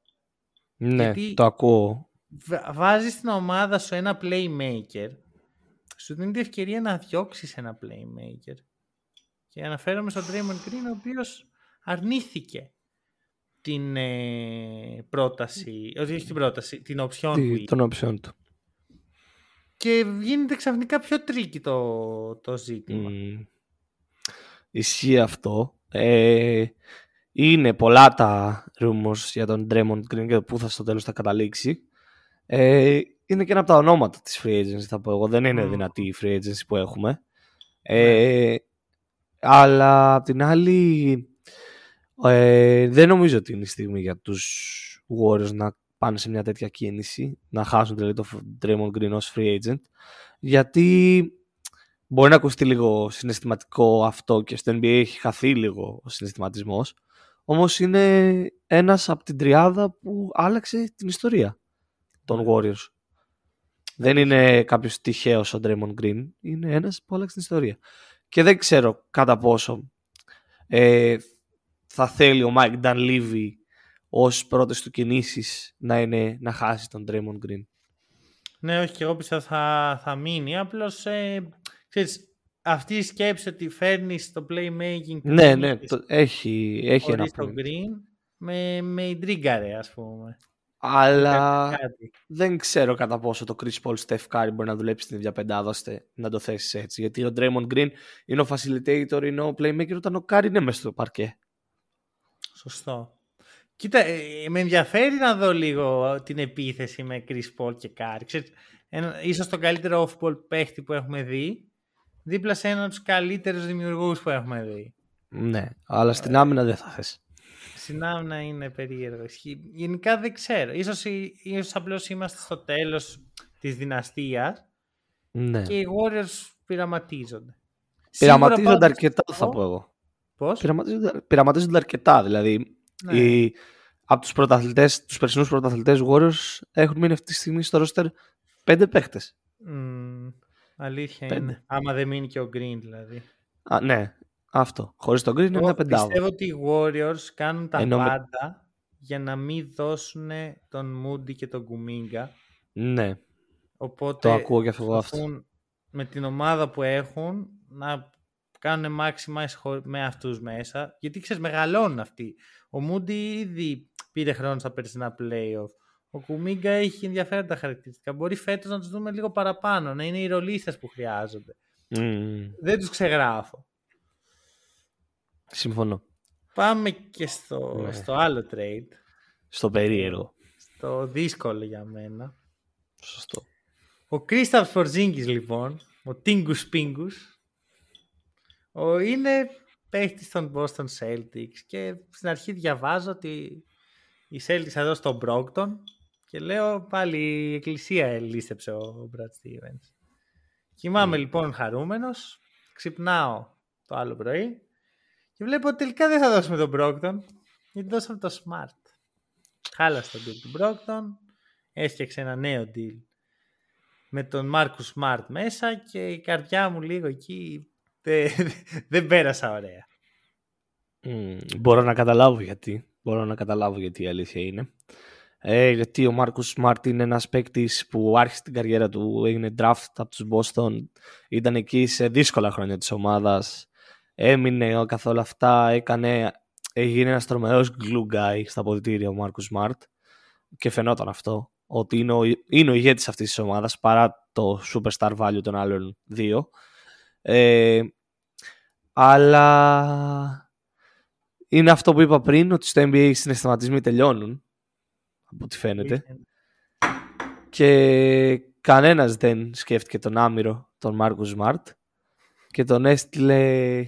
Ναι, Γιατί- το ακούω. Βα- Βάζεις στην ομάδα σου ένα playmaker, σου δίνει την ευκαιρία να διώξεις ένα playmaker. Και αναφέρομαι στον Draymond Green, ο οποίος αρνήθηκε την ε, πρόταση, όχι την πρόταση, την οψιόν που Τι, είχε. την οψιόν του. Και γίνεται ξαφνικά πιο tricky το, το ζήτημα. Μμ. Ισχύει αυτό. Ε, είναι πολλά τα rumors για τον Draymond Green και πού θα στο τέλος θα καταλήξει. Ε, είναι και ένα από τα ονόματα της free agency θα πω εγώ. Δεν είναι Μμ. δυνατή η free agency που έχουμε. Ε, αλλά απ' την άλλη ε, δεν νομίζω ότι είναι η στιγμή για τους Warriors να πάνε σε μια τέτοια κίνηση, να χάσουν δηλαδή το Draymond Green ως free agent, γιατί μπορεί να ακουστεί λίγο συναισθηματικό αυτό και στο NBA έχει χαθεί λίγο ο συναισθηματισμός, όμως είναι ένας από την τριάδα που άλλαξε την ιστορία των Warriors. Δεν είναι κάποιος τυχαίος ο Draymond Green, είναι ένας που άλλαξε την ιστορία. Και δεν ξέρω κατά πόσο ε, θα θέλει ο Mike Dunleavy ως πρώτες του κινήσεις να είναι να χάσει τον Draymond Green. Ναι, όχι, και εγώ πιστεύω θα, θα μείνει. Απλώς, ε, ξέρεις, αυτή η σκέψη ότι φέρνεις το playmaking που Ναι, δεν ναι, είχες το, έχει, έχει ένα χωρίς το point. green, με, με ιντρίγκαρε ας πούμε. Αλλά Κάτι. δεν ξέρω κατά πόσο το Chris Paul Steph Curry μπορεί να δουλέψει στην ίδια πεντάδα ώστε να το θέσεις έτσι. Γιατί ο Draymond Green είναι ο facilitator, είναι ο playmaker όταν ο Curry είναι μέσα στο παρκέ. Σωστό. Κοίτα, ε, με ενδιαφέρει να δω λίγο την επίθεση με Chris Paul και Curry. Ξέρεις, ένα, ίσως τον καλύτερο off-ball παίχτη που έχουμε δει, δίπλα σε έναν από τους καλύτερους δημιουργούς που έχουμε δει. Ναι, αλλά στην άμυνα δεν θα θες. Στην άμυνα είναι περίεργο. Ισχύει. Γενικά δεν ξέρω. Ίσως, ίσως απλώς είμαστε στο τέλος της δυναστείας Ναι. και οι Warriors πειραματίζονται. Πειραματίζονται Σίγουρα αρκετά πάντως- θα πω εγώ. Πώς; Πειραματίζονται, πειραματίζονται αρκετά. Δηλαδή, Ναι. οι, από τους πρωταθλητές, τους περσινούς πρωταθλητές Warriors έχουν μείνει αυτή τη στιγμή στο roster πέντε παίχτες. Μμμ, αλήθεια Πέντε. είναι. Άμα δεν μείνει και ο Green δηλαδή. Α, ναι, αυτό. Χωρίς τον Green είναι Εγώ μια πεντάδα. πιστεύω ότι οι Warriors κάνουν τα Ενώ με- πάντα για να μην δώσουν τον Moody και τον Kuminga. Ναι, Οπότε το ακούω και αυτό. αυτό. προσπαθούν με την ομάδα που έχουν να κάνουν maximize χω- με αυτούς μέσα. Γιατί ξέρεις μεγαλώνουν αυτοί. Ο Moody ήδη πήρε χρόνο στα περσινά playoff. Ο Κουμίγκα έχει ενδιαφέροντα χαρακτηριστικά. Μπορεί φέτος να τους δούμε λίγο παραπάνω, να είναι οι ρολίστες που χρειάζονται. Μμμ, Δεν τους ξεγράφω. συμφωνώ. Πάμε και στο, Ναι. στο άλλο trade. Στο περίεργο. Στο δύσκολο για μένα. Σωστό. Ο Κρίσταφ Φορζίνγκης λοιπόν, ο Τίγκους Πίγκους, ο, είναι παίχτης των Boston Celtics και στην αρχή διαβάζω ότι οι Celtics θα δώσουν τον Brockton και λέω πάλι η εκκλησία λύστεψε ο Brad Stevens. Κοιμάμαι λοιπόν χαρούμενος, ξυπνάω το άλλο πρωί και βλέπω ότι τελικά δεν θα δώσουμε τον Brockton γιατί δώσαμε το Smart. Χάλασε τον deal του Brockton, έφτιαξε ένα νέο deal με τον Μάρκου Smart μέσα και η καρδιά μου λίγο εκεί δεν, δεν πέρασα ωραία. Μμμ, μπορώ να καταλάβω γιατί. Μπορώ να καταλάβω γιατί η αλήθεια είναι. Ε, γιατί ο Μάρκους Σμαρτ είναι ένας παίκτης που άρχισε την καριέρα του, έγινε draft από τους Boston, ήταν εκεί σε δύσκολα χρόνια της ομάδας, έμεινε καθ' όλα αυτά, έκανε, έγινε ένας τρομερός glue guy στα αποδητήρια ο Μάρκους Σμαρτ και φαινόταν αυτό, ότι είναι ο, είναι ο ηγέτης αυτής της ομάδας παρά το superstar value των άλλων δύο. Ε, αλλά είναι αυτό που είπα πριν, ότι στο NBA οι συναισθηματισμοί τελειώνουν, από ό,τι φαίνεται. Και κανένας δεν σκέφτηκε τον άμοιρο, τον Marcus Smart και τον έστειλε,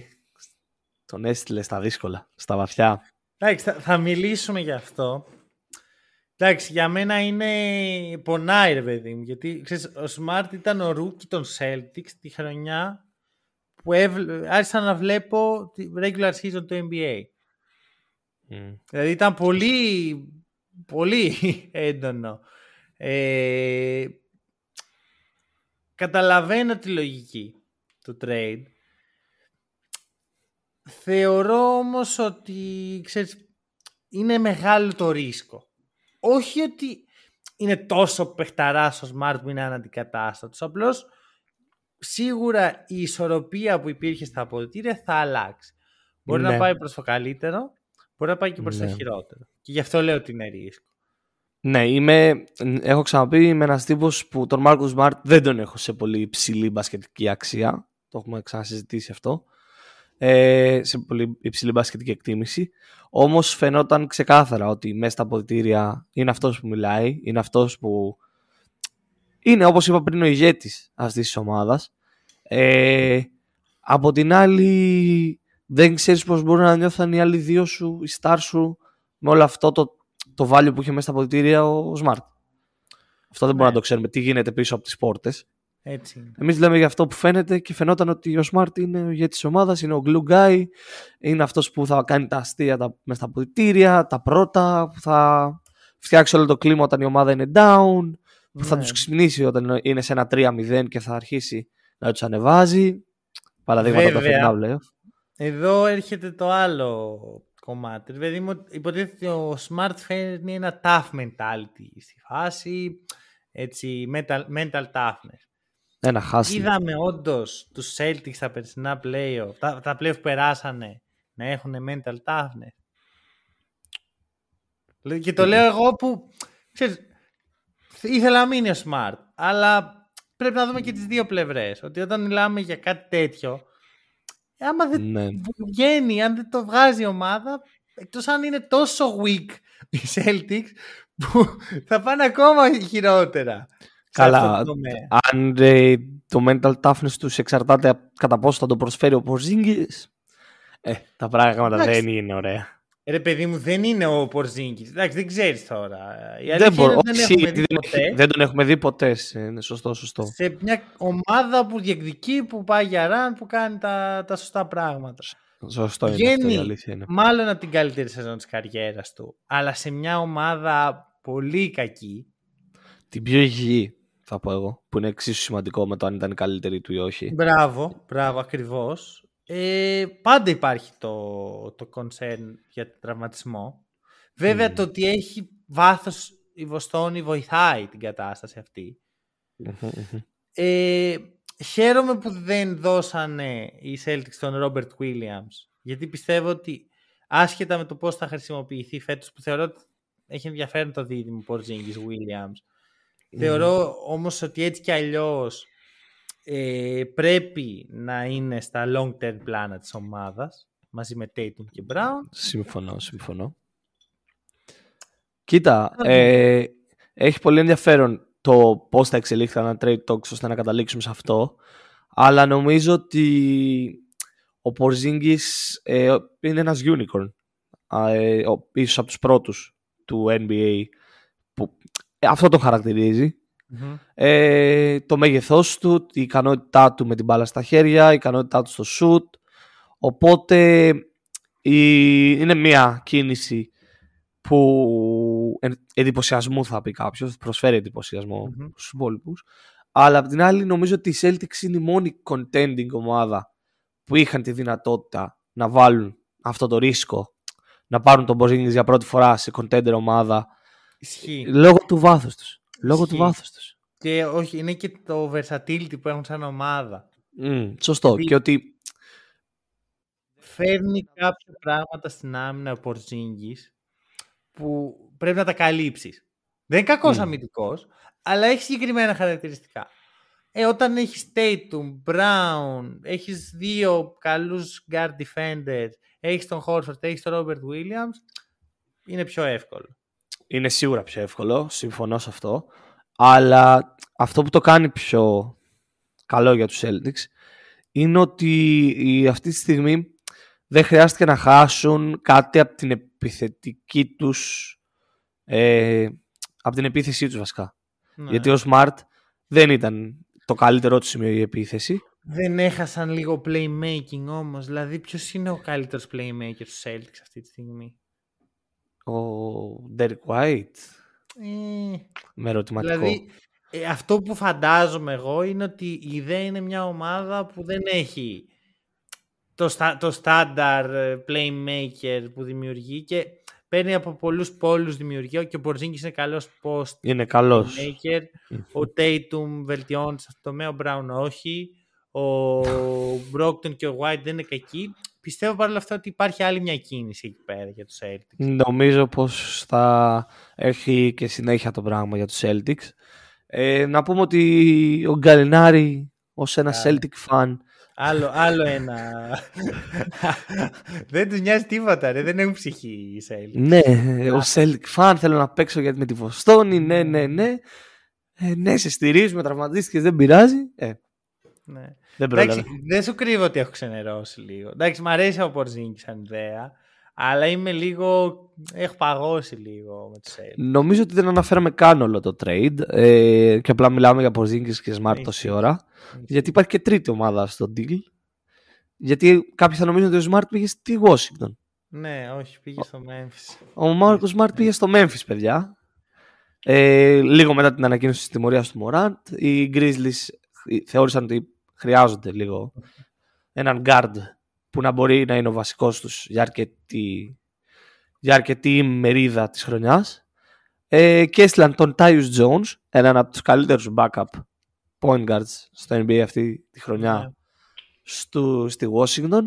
τον έστειλε στα δύσκολα, στα βαθιά. Εντάξει, θα, θα μιλήσουμε γι' αυτό. Εντάξει, για μένα είναι πονάει ρε παιδί μου, γιατί ξέρεις, ο Smart ήταν ο rookie των Celtics τη χρονιά που έβλε... άρχισα να βλέπω τη regular season του NBA. Δηλαδή ήταν πολύ, πολύ [laughs] έντονο. Ε, καταλαβαίνω τη λογική του trade. Θεωρώ όμως ότι, ξέρεις, είναι μεγάλο το ρίσκο. Όχι ότι είναι τόσο παιχταράς ο Smart που είναι αναντικατάστατος. Απλώς σίγουρα η ισορροπία που υπήρχε στα αποδητήρια θα αλλάξει. Μπορεί Ναι. να πάει προς το καλύτερο, μπορεί να πάει και προς Ναι. το χειρότερο. Και γι' αυτό λέω ότι είναι ρίσκο. Ναι, είμαι, έχω ξαναπεί, είμαι ένας τύπος που τον Μάρκο Σμαρτ δεν τον έχω σε πολύ υψηλή μπασκετική αξία. Το έχουμε ξανασυζητήσει αυτό. Ε, σε πολύ υψηλή μπασκετική εκτίμηση. Όμως φαινόταν ξεκάθαρα ότι μέσα στα αποδητήρια είναι αυτός που μιλάει, είναι αυτός που είναι όπως είπα πριν ο ηγέτης αυτής της ομάδας. Ε, από την άλλη δεν ξέρεις πώς μπορούν να νιώθουν οι άλλοι δύο σου, οι stars σου με όλο αυτό το, το value που είχε μέσα στα αποδητήρια ο Smart. Αυτό δεν μπορούμε Ναι. να το ξέρουμε τι γίνεται πίσω από τις πόρτες. Έτσι είναι. Εμείς λέμε για αυτό που φαίνεται και φαινόταν ότι ο Smart είναι ο ηγέτης της ομάδας, είναι ο glue guy, είναι αυτός που θα κάνει τα αστεία τα, με στα αποδητήρια, τα πρώτα, που θα φτιάξει όλο το κλίμα όταν η ομάδα είναι down, που θα Ναι. τους ξυπνήσει όταν είναι σε ένα 3-0 και θα αρχίσει να τους ανεβάζει. Παραδείγματα τα Βέβαια. φετινά βλέπω. Εδώ έρχεται το άλλο κομμάτι. Δηλαδή, μου υποτίθεται ότι ο Smart φέρνει ένα tough mentality στη φάση, έτσι, mental, mental toughness. Ένα χάσι. Είδαμε όντως τους Celtics στα περσινά playoff, τα, τα playoff που περάσανε, να έχουν mental toughness. Και το λέω εγώ που, ξέρεις, ήθελα να μείνει ο Smart, αλλά πρέπει να δούμε και τις δύο πλευρές. Ότι όταν μιλάμε για κάτι τέτοιο, άμα δεν Ναι. βγαίνει, αν δεν το βγάζει η ομάδα, εκτός αν είναι τόσο weak οι Celtics, που θα πάνε ακόμα χειρότερα. σε Καλά. αυτό το τομέα. Αν ε, το mental toughness τους εξαρτάται κατά πόσο θα το προσφέρει ο Porzingis, ε, τα πράγματα Εντάξει. δεν είναι ωραία. Ρε παιδί μου, δεν είναι ο Πορζίνκης. Εντάξει, δεν ξέρεις τώρα. Η αλήθεια Δεν, μπορώ, είναι ότι δεν όχι, έχουμε γιατί δει δεν, ποτέ. έχει- δεν τον έχουμε δει ποτέ. σε- Είναι σωστό, σωστό. σε μια ομάδα που διεκδικεί, που πάει για ραν, που κάνει τα, τα σωστά πράγματα. Σωστό είναι αυτό, η Βγαίνει αλήθεια είναι. μάλλον από την καλύτερη σεζόν της καριέρας του, αλλά σε μια ομάδα πολύ κακή, Την πιο υγιή, θα πω εγώ, που είναι εξίσου σημαντικό με το αν ήταν η καλύτερη του ή όχι. μπράβο, μπράβο ακριβώς, ε, πάντα υπάρχει το, το concern για τον τραυματισμό. Βέβαια Μμμ. το ότι έχει βάθος η Βοστόνη βοηθάει την κατάσταση αυτή. Μμμ, μμμ. Ε, χαίρομαι που δεν δώσανε οι Celtics τον Robert Williams γιατί πιστεύω ότι άσχετα με το πώς θα χρησιμοποιηθεί φέτος που θεωρώ ότι έχει ενδιαφέρον το δίδυμο Porzingis Williams θεωρώ όμως ότι έτσι κι αλλιώς ε, πρέπει να είναι στα long term πλάνα της ομάδας μαζί με Tatum και Brown Συμφωνώ, συμφωνώ. Κοίτα, ε, έχει πολύ ενδιαφέρον το πώς θα εξελίχθηκαν ένα trade talks ώστε να καταλήξουμε σε αυτό. Αλλά νομίζω ότι ο Porzingis ε, είναι ένας unicorn. Α, Ε, ο, ίσως από τους πρώτους του NBA που ε, αυτό τον χαρακτηρίζει. Ε, το μέγεθός του, η ικανότητά του με την μπάλα στα χέρια, η ικανότητά του στο shoot. Οπότε η, είναι μια κίνηση που εν- εντυπωσιασμού θα πει κάποιος, προσφέρει εντυπωσιασμό Μμμ. στους υπόλοιπους. Αλλά απ' την άλλη νομίζω ότι οι Celtics είναι η μόνη contending ομάδα που είχαν τη δυνατότητα να βάλουν αυτό το ρίσκο να πάρουν τον Porzingis για πρώτη φορά σε contender ομάδα Ισχύει. λόγω του βάθους τους. Λόγω του Ισχύει. βάθους τους. Και όχι, είναι και το versatility που έχουν σαν ομάδα. Μμ, σωστό. Δι- Και ότι φέρνει κάποια πράγματα στην άμυνα ο Πορζίνγκης που πρέπει να τα καλύψεις. Δεν είναι κακός Μμ. αμυντικός, αλλά έχει συγκεκριμένα χαρακτηριστικά. Ε, όταν έχεις Tatum, Brown, έχεις δύο καλούς guard defenders, έχεις τον Horford, έχεις τον Robert Williams, είναι πιο εύκολο. Είναι σίγουρα πιο εύκολο, συμφωνώ σε αυτό. Αλλά αυτό που το κάνει πιο καλό για τους Celtics είναι ότι η- αυτή τη στιγμή δεν χρειάστηκε να χάσουν κάτι από την επιθετική τους ε, από την επίθεσή τους βασικά. Ναι. Γιατί ο Smart δεν ήταν το καλύτερό του σημείο η επίθεση. Δεν έχασαν λίγο playmaking όμως. Δηλαδή ποιος είναι ο καλύτερος playmaker στους Celtics αυτή τη στιγμή; Ο Derek White Ε, με ερωτηματικό. Δηλαδή, ε, αυτό που φαντάζομαι εγώ είναι ότι η ιδέα είναι μια ομάδα που δεν έχει το, στα, το στάνταρ ε, playmaker που δημιουργεί και παίρνει από πολλούς πόλους δημιουργία και ο Πορζίνγκης είναι καλός post Είναι καλός. playmaker. Ο [laughs] Tatum βελτιώνει σε αυτό το τομέα, ο Brown όχι. Ο Brockton και ο White δεν είναι κακοί. Πιστεύω παρόλα αυτά ότι υπάρχει άλλη μια κίνηση εκεί πέρα για τους Celtics. Νομίζω πως θα έχει και συνέχεια το πράγμα για τους Celtics. Ε, να πούμε ότι ο Γκαλινάρη ως ένα Α. Celtic fan Άλλο, άλλο ένα. δεν τους νοιάζει τίποτα, ρε. δεν έχουν ψυχή οι Celtics. ναι, ο Celtic fan θέλω να παίξω γιατί με τη Βοστόνη ναι, ναι, ναι ε, ναι, σε στηρίζουμε, τραυματίστηκες, δεν πειράζει ε, Ναι. δεν Εντάξει, πρόλαβε δεν σου κρύβω ότι έχω ξενερώσει λίγο. Εντάξει, μου αρέσει ο Πορζίνκης σαν ιδέα, αλλά είμαι λίγο. Έχω παγώσει λίγο με τους Celtics. Νομίζω ότι δεν αναφέραμε καν όλο το trade ε, και απλά μιλάμε για Porzingis και Smart Έχει. τόση ώρα γιατί υπάρχει και τρίτη ομάδα στο deal γιατί κάποιοι θα νομίζουν ότι ο Smart πήγε στη Washington Ναι, όχι, πήγε στο Memphis. Ο Μάρκος Σμαρτ πήγε στο Memphis, παιδιά. Ε, λίγο μετά την ανακοίνωση της τιμωρίας του Morant, οι Grizzlies θεώρησαν ότι χρειάζονται λίγο έναν guard που να μπορεί να είναι ο βασικός τους για αρκετή, για αρκετή μερίδα της χρονιάς. Ε, και έστειλαν τον Tyus Jones, έναν από τους καλύτερους backup point guards στο NBA αυτή τη χρονιά Ναι. στο, στη Washington.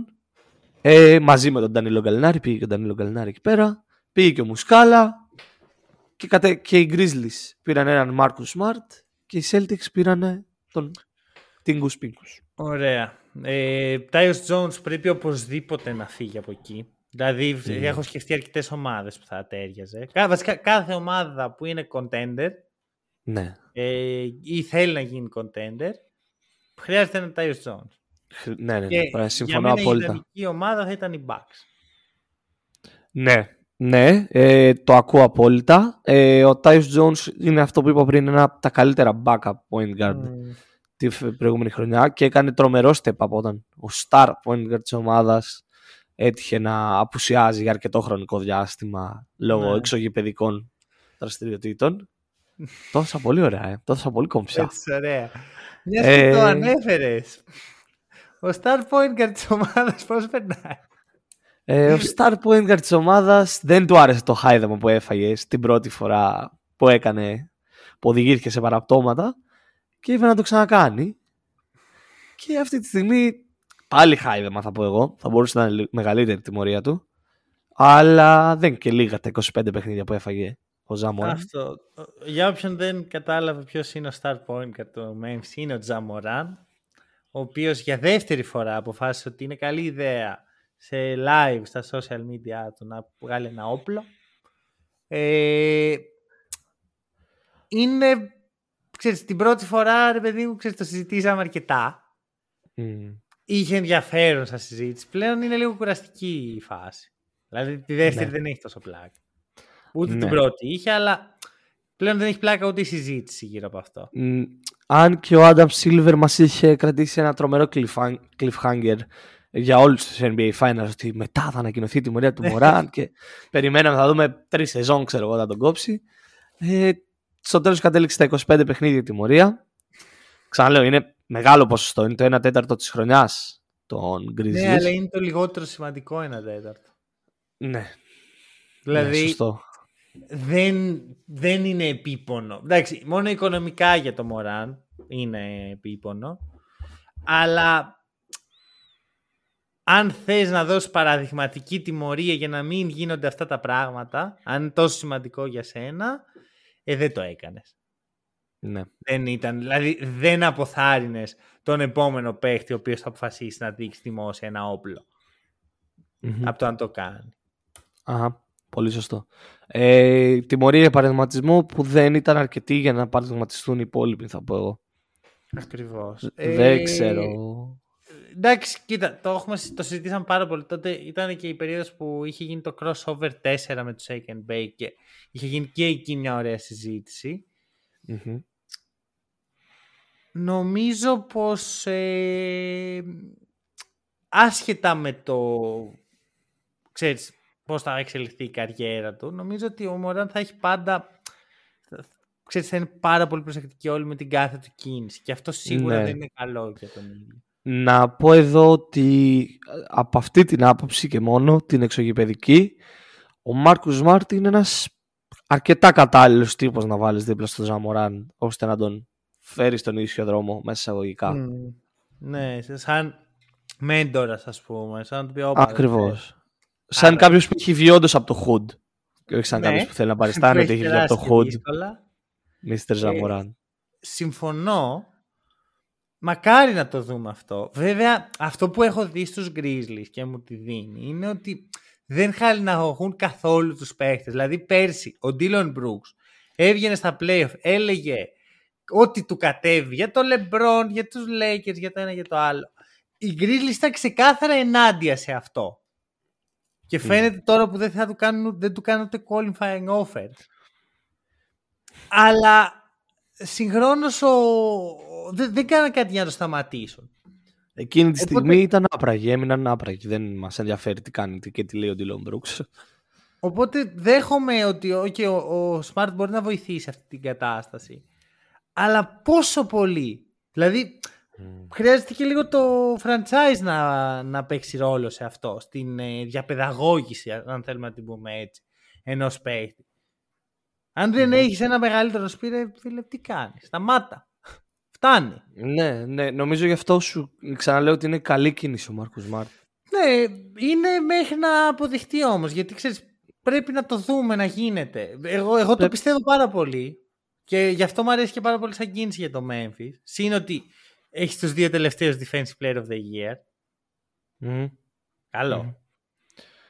Ε, μαζί με τον Danilo Gallinari, πήγε και ο Danilo Gallinari εκεί πέρα. Πήγε και ο Μουσκάλα. Και, κατε, και οι Grizzlies πήραν έναν Marcus Smart και οι Celtics πήραν τον Τίνγκους Πίνκους. Ωραία. Ε, Tyus Jones πρέπει οπωσδήποτε να φύγει από εκεί. Δηλαδή Mm. έχω σκεφτεί αρκετές ομάδες που θα τέριαζε. Κα- Βασικά κάθε ομάδα που είναι contender Ναι. ε, ή θέλει να γίνει contender χρειάζεται ένα Tyus Jones. Χρ- Ναι, ναι, ναι. Και Ωραία, για συμφωνώ μένα η απόλυτα. ιδανική ομάδα θα ήταν η Bucks. Ναι, ναι, ε, το ακούω απόλυτα. Ε, ο Tyus Jones είναι αυτό που είπα πριν, ένα από τα καλύτερα backup point guard Μμμ. Τη φ- προηγούμενη χρονιά και έκανε τρομερό step up όταν ο star point guard της ομάδας έτυχε να απουσιάζει για αρκετό χρονικό διάστημα λόγω Ναι. εξωγηπαιδικών δραστηριοτήτων. το έδωσα πολύ ωραία, ε. το έδωσα πολύ κομψά. Έτσι, ωραία. Μιας Ε, και το ανέφερες. Ο star point guard της ομάδας πώς περνάει; Ε, ο star point guard της ομάδας δεν του άρεσε το χάιδεμα που έφαγε στην πρώτη φορά που έκανε, που οδηγήθηκε σε παραπτώματα και είπε να το ξανακάνει. Και αυτή τη στιγμή πάλι χάιδεμα θα πω εγώ, θα μπορούσε να είναι λι- μεγαλύτερη η τιμωρία του. Αλλά δεν και λίγα τα 25 παιχνίδια που έφαγε ο Ζαμόρα. Αυτό. Για όποιον δεν κατάλαβε ποιος είναι ο star point guard του Memphis, είναι ο Τζαμοράν, ο οποίος για δεύτερη φορά αποφάσισε ότι είναι καλή ιδέα σε live στα social media του να βγάλει ένα όπλο. Ε, είναι, ξέρεις, την πρώτη φορά, ρε παιδί μου, ξέρεις, το συζητήσαμε αρκετά. Μμ. Είχε ενδιαφέρον σαν συζήτηση. Πλέον είναι λίγο κουραστική η φάση. Δηλαδή τη δεύτερη Ναι. δεν έχει τόσο πλάκα. Ούτε Ναι. την πρώτη είχε, αλλά πλέον δεν έχει πλάκα ούτε η συζήτηση γύρω από αυτό. Μ, αν και ο Adam Silver μας είχε κρατήσει ένα τρομερό cliffhang- cliffhanger για όλους τους NBA Finals ότι μετά θα ανακοινωθεί η τιμωρία του Μωράν και περιμέναμε θα δούμε τρεις σεζόν ξέρω εγώ θα τον κόψει. Ε, στο τέλος κατέληξε στα 25 παιχνίδια η τιμωρία. Ξαναλέω είναι μεγάλο ποσοστό, είναι το 1 τέταρτο της χρονιάς των Grizzlies. Ναι, αλλά είναι το λιγότερο σημαντικό ένα τέταρτο. ναι, Δηλαδή ναι, σωστό. δεν, δεν είναι επίπονο. Εντάξει, μόνο οικονομικά για το Μωράν είναι επίπονο. Αλλά αν θες να δώσεις παραδειγματική τιμωρία για να μην γίνονται αυτά τα πράγματα, αν είναι τόσο σημαντικό για σένα, ε, δεν το έκανες. Ναι. Δεν ήταν, δηλαδή δεν αποθάρρυνες τον επόμενο παίχτη ο οποίος θα αποφασίσει να δείξει δημόσια ένα όπλο Μμμ. από το αν το κάνει. Αχα, πολύ σωστό. Ε, τιμωρία για παραδειγματισμό που δεν ήταν αρκετή για να παραδειγματιστούν οι υπόλοιποι, θα πω εγώ. Ακριβώς. δεν Ε, ξέρω. Εντάξει, κοίτα, το, έχουμε, το συζητήσαμε πάρα πολύ. Τότε ήταν και η περίοδος που είχε γίνει το crossover 4 με το Shake and Bake και είχε γίνει και εκεί μια ωραία συζήτηση. Μμμ. Νομίζω πως ε, άσχετα με το ξέρεις πώς θα εξελιχθεί η καριέρα του νομίζω ότι ο Μωράν θα έχει πάντα θα- ξέρεις θα είναι πάρα πολύ προσεκτική όλοι με την κάθε του κίνηση και αυτό σίγουρα Ναι. δεν είναι καλό για τον ίδιο. Να πω εδώ ότι ε, από αυτή την άποψη και μόνο, την εξωγηπαιδική, ο Μάρκους Σμάρτ είναι ένας αρκετά κατάλληλος τύπος να βάλεις δίπλα στο Ζαμοράν, ώστε να τον φέρεις στον ίσιο δρόμο μέσα εισαγωγικά. Μμ. Ναι, σε- σαν μέντορας, ας πούμε. Σαν να του πει, «Όπα, ρε, Ακριβώς. Σαν Άρα- κάποιος που έχει βιώσει όντως από το hood. Και όχι σαν Ναι. κάποιος που θέλει να που παριστάνει ότι έχει έχει βγει από το περάσει και hood. δύσκολα». Mr. Ζαμοράν. συμφωνώ. Μακάρι να το δούμε αυτό. Βέβαια, αυτό που έχω δει στους Grizzlies και μου τη δίνει είναι ότι δεν χαλιναγωγούν καθόλου τους παίχτες. Δηλαδή πέρσι ο Dylan Brooks έβγαινε στα playoff, έλεγε ό,τι του κατέβει για το LeBron, για τους Lakers, για το ένα για το άλλο. Οι Grizzlies ήταν ξεκάθαρα ενάντια σε αυτό. Και φαίνεται τώρα που δεν, θα του κάνουν, δεν του κάνουν ούτε qualifying offer. Αλλά συγχρόνως ο... δεν, δεν κάνανε κάτι για να το σταματήσουν. Εκείνη τη Οπότε- στιγμή ήταν άπραγοι, έμειναν άπραγοι. Δεν μας ενδιαφέρει τι κάνει τι- και τι λέει ο Dylan Brooks. Οπότε δέχομαι ότι okay, ο, ο Smart μπορεί να βοηθήσει αυτή την κατάσταση. Αλλά πόσο πολύ; Δηλαδή χρειάζεται και λίγο το franchise να, να παίξει ρόλο σε αυτό. Στην ε, διαπαιδαγώγηση, αν θέλουμε να την πούμε έτσι, ενός παίχτη. Αν δεν έχεις ένα μεγαλύτερο σπίτι, φίλε, τι κάνεις; Σταμάτα. Φτάνει. ναι, ναι, νομίζω γι' αυτό σου ξαναλέω ότι είναι καλή κίνηση ο Μάρκος Μάρτ. Ναι, είναι μέχρι να αποδειχτεί όμως. Γιατί ξέρεις, πρέπει να το δούμε να γίνεται. Εγώ, εγώ το πιστεύω πάρα πολύ και γι' αυτό μου αρέσει και πάρα πολύ σαν κίνηση για το Memphis. Συν ότι έχεις τους δύο τελευταίους Defensive Player of the Year. Μμμ. Καλό.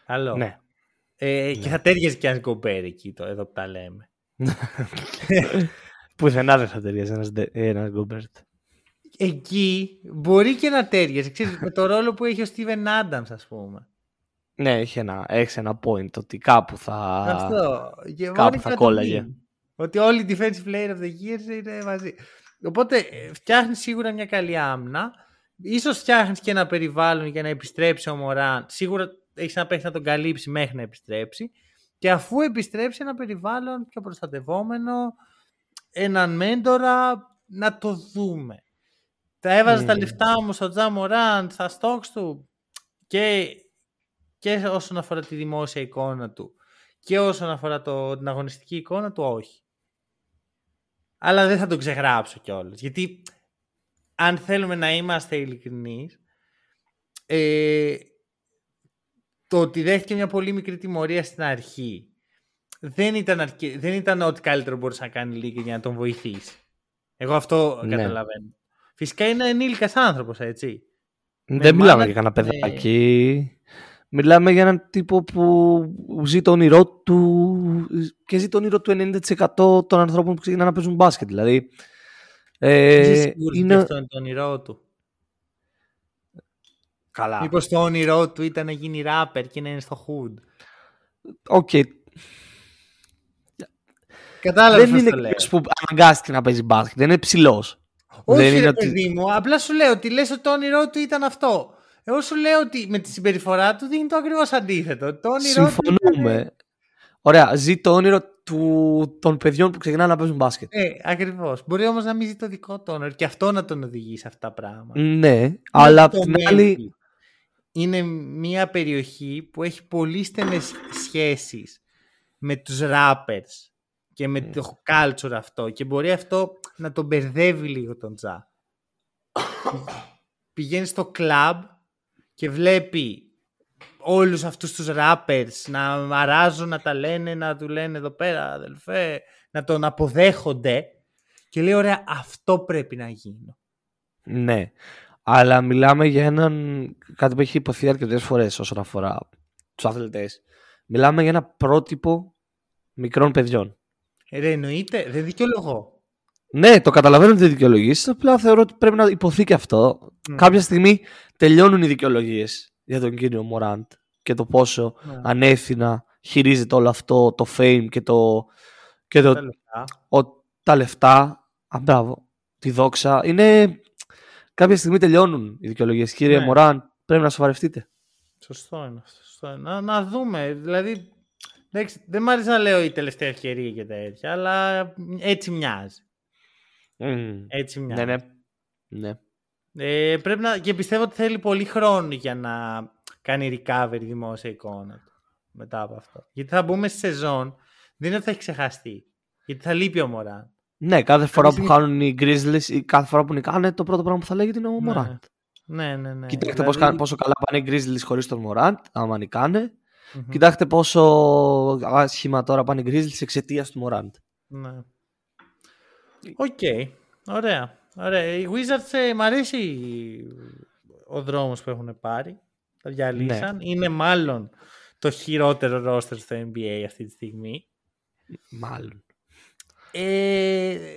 Καλό. Ναι. Ε, Και θα τέριαζε και ένα γκομπέρ εκεί το, εδώ που τα λέμε. [laughs] Πουθενά δεν θα ταιριάζει ένας, ντε- ένας Γκόμπερτ. Εκεί μπορεί και να τέριαζε. Ξέρεις, με το ρόλο που έχει ο Steven Adams, ας πούμε. Ναι, έχει ένα, έχεις ένα point ότι κάπου θα... Αυτό. Και κάπου μόνο θα και να κόλλαγε. το δει. Ότι όλοι οι defensive player of the year είναι μαζί. Οπότε φτιάχνεις σίγουρα μια καλή άμυνα. Ίσως φτιάχνεις και ένα περιβάλλον για να επιστρέψει ο Μωράν. Σίγουρα έχεις ένα παίχτη να τον καλύψει μέχρι να επιστρέψει. Και αφού επιστρέψει ένα περιβάλλον πιο προστατευόμενο, έναν μέντορα, να το δούμε. Τα έβαζα τα Mm. λεφτά μου στο Τζα Μωράν, στα stocks του και, και όσον αφορά τη δημόσια εικόνα του και όσον αφορά το, την αγωνιστική εικόνα του, όχι. Αλλά δεν θα τον ξεγράψω κιόλας. Γιατί αν θέλουμε να είμαστε ειλικρινείς, ε, το ότι δέχτηκε μια πολύ μικρή τιμωρία στην αρχή δεν ήταν, αρκε... δεν ήταν ό,τι καλύτερο μπορούσε να κάνει η Λίγκα για να τον βοηθήσει. Εγώ αυτό Ναι. καταλαβαίνω. Φυσικά είναι ενήλικας άνθρωπος, έτσι. Δεν μιλάμε μάνα- για κανένα ναι. παιδάκι. Μιλάμε για έναν τύπο που ζει το όνειρό του και ζει το όνειρο του 90% των ανθρώπων που ξεκινάνε να παίζουν μπάσκετ. Δηλαδή, ε, Είσαι σίγουρος είναι... ότι αυτό είναι το όνειρό του; Καλά. Μήπως το όνειρό του ήταν να γίνει ράπερ και να είναι στο hood; Ok. Κατάλαβες Δεν πώς είναι το λέω. κάποιος που αναγκάστηκε να παίζει μπάσκετ. Δεν είναι ψηλός. Όχι δεν ρε είναι ότι- παιδί μου, απλά σου λέω ότι λες ότι το όνειρό του ήταν αυτό. Εγώ σου λέω ότι με τη συμπεριφορά του δίνει το ακριβώς αντίθετο. Το όνειρό του Συμφωνούμε. Ωραία. Ζει το όνειρο του, των παιδιών που ξεκινάνε να παίζουν μπάσκετ. Ε, ακριβώς. Μπορεί όμως να μην ζει το δικό του όνειρο και αυτό να τον οδηγεί σε αυτά τα πράγματα. Ναι, αλλά απ' Το την Memphis άλλη. Είναι μια περιοχή που έχει πολύ στενές σχέσεις με τους rappers και με το culture αυτό και μπορεί αυτό να τον μπερδεύει λίγο τον Τζα. [coughs] Πηγαίνεις στο κλαμπ και βλέπει όλους αυτούς τους rappers να αράζουν, να τα λένε, να του λένε εδώ πέρα αδελφέ, να τον αποδέχονται και λέει ωραία αυτό πρέπει να γίνει. Ναι. Αλλά μιλάμε για έναν. κάτι που έχει υποθεί αρκετές φορές όσον αφορά τους αθλητές. Μιλάμε για ένα πρότυπο μικρών παιδιών. Ε, Ρε εννοείται, δεν δικαιολογώ. Ναι, το καταλαβαίνω ότι δεν δικαιολογήσει. Απλά θεωρώ ότι πρέπει να υποθεί και αυτό. Μμ. Κάποια στιγμή τελειώνουν οι δικαιολογίες για τον κύριο Μωράντ και το πόσο Ναι. ανεύθυνα χειρίζεται όλο αυτό το fame και το. Και το, Τα λεφτά. ο- τα λεφτά. Α, μπράβο. Τη δόξα. Είναι. Κάποια στιγμή τελειώνουν οι δικαιολογίες. Κύριε Ναι. Μωράν, πρέπει να σοβαρευτείτε. Σωστό είναι αυτό. Σωστό είναι. Να, να δούμε. Δηλαδή, εντάξει, δεν μ' αρέσει να λέω η τελευταία ευκαιρία και τέτοια, αλλά έτσι μοιάζει. Έτσι μοιάζει. Ναι, ναι. ναι. Ε, πρέπει να, και πιστεύω ότι θέλει πολύ χρόνο για να κάνει recovery η δημόσια εικόνα του μετά από αυτό. Γιατί θα μπούμε στη σεζόν, δεν είναι ότι θα έχει ξεχαστεί. Γιατί θα λείπει ο Μωράν. Ναι, κάθε φορά που στιγμή- χάνουν οι Grizzlies ή κάθε φορά που νικάνε, το πρώτο πράγμα που θα λέγεται είναι ο Morant. Ναι, ναι, ναι. Κοιτάξτε πώς κα- πόσο καλά πάνε οι Grizzlies χωρίς τον Morant, άμα νικάνε. Μμμ. Κοιτάξτε πόσο άσχημα τώρα πάνε οι Grizzlies εξαιτίας του Morant. Ναι. Οκ. Ωραία. Ωραία. Οι Wizards ε, μ' αρέσει ο δρόμος που έχουν πάρει. Τα διαλύσαν. Ναι. Είναι μάλλον το χειρότερο roster στο NBA αυτή τη στιγμή. Μάλλον. Ε,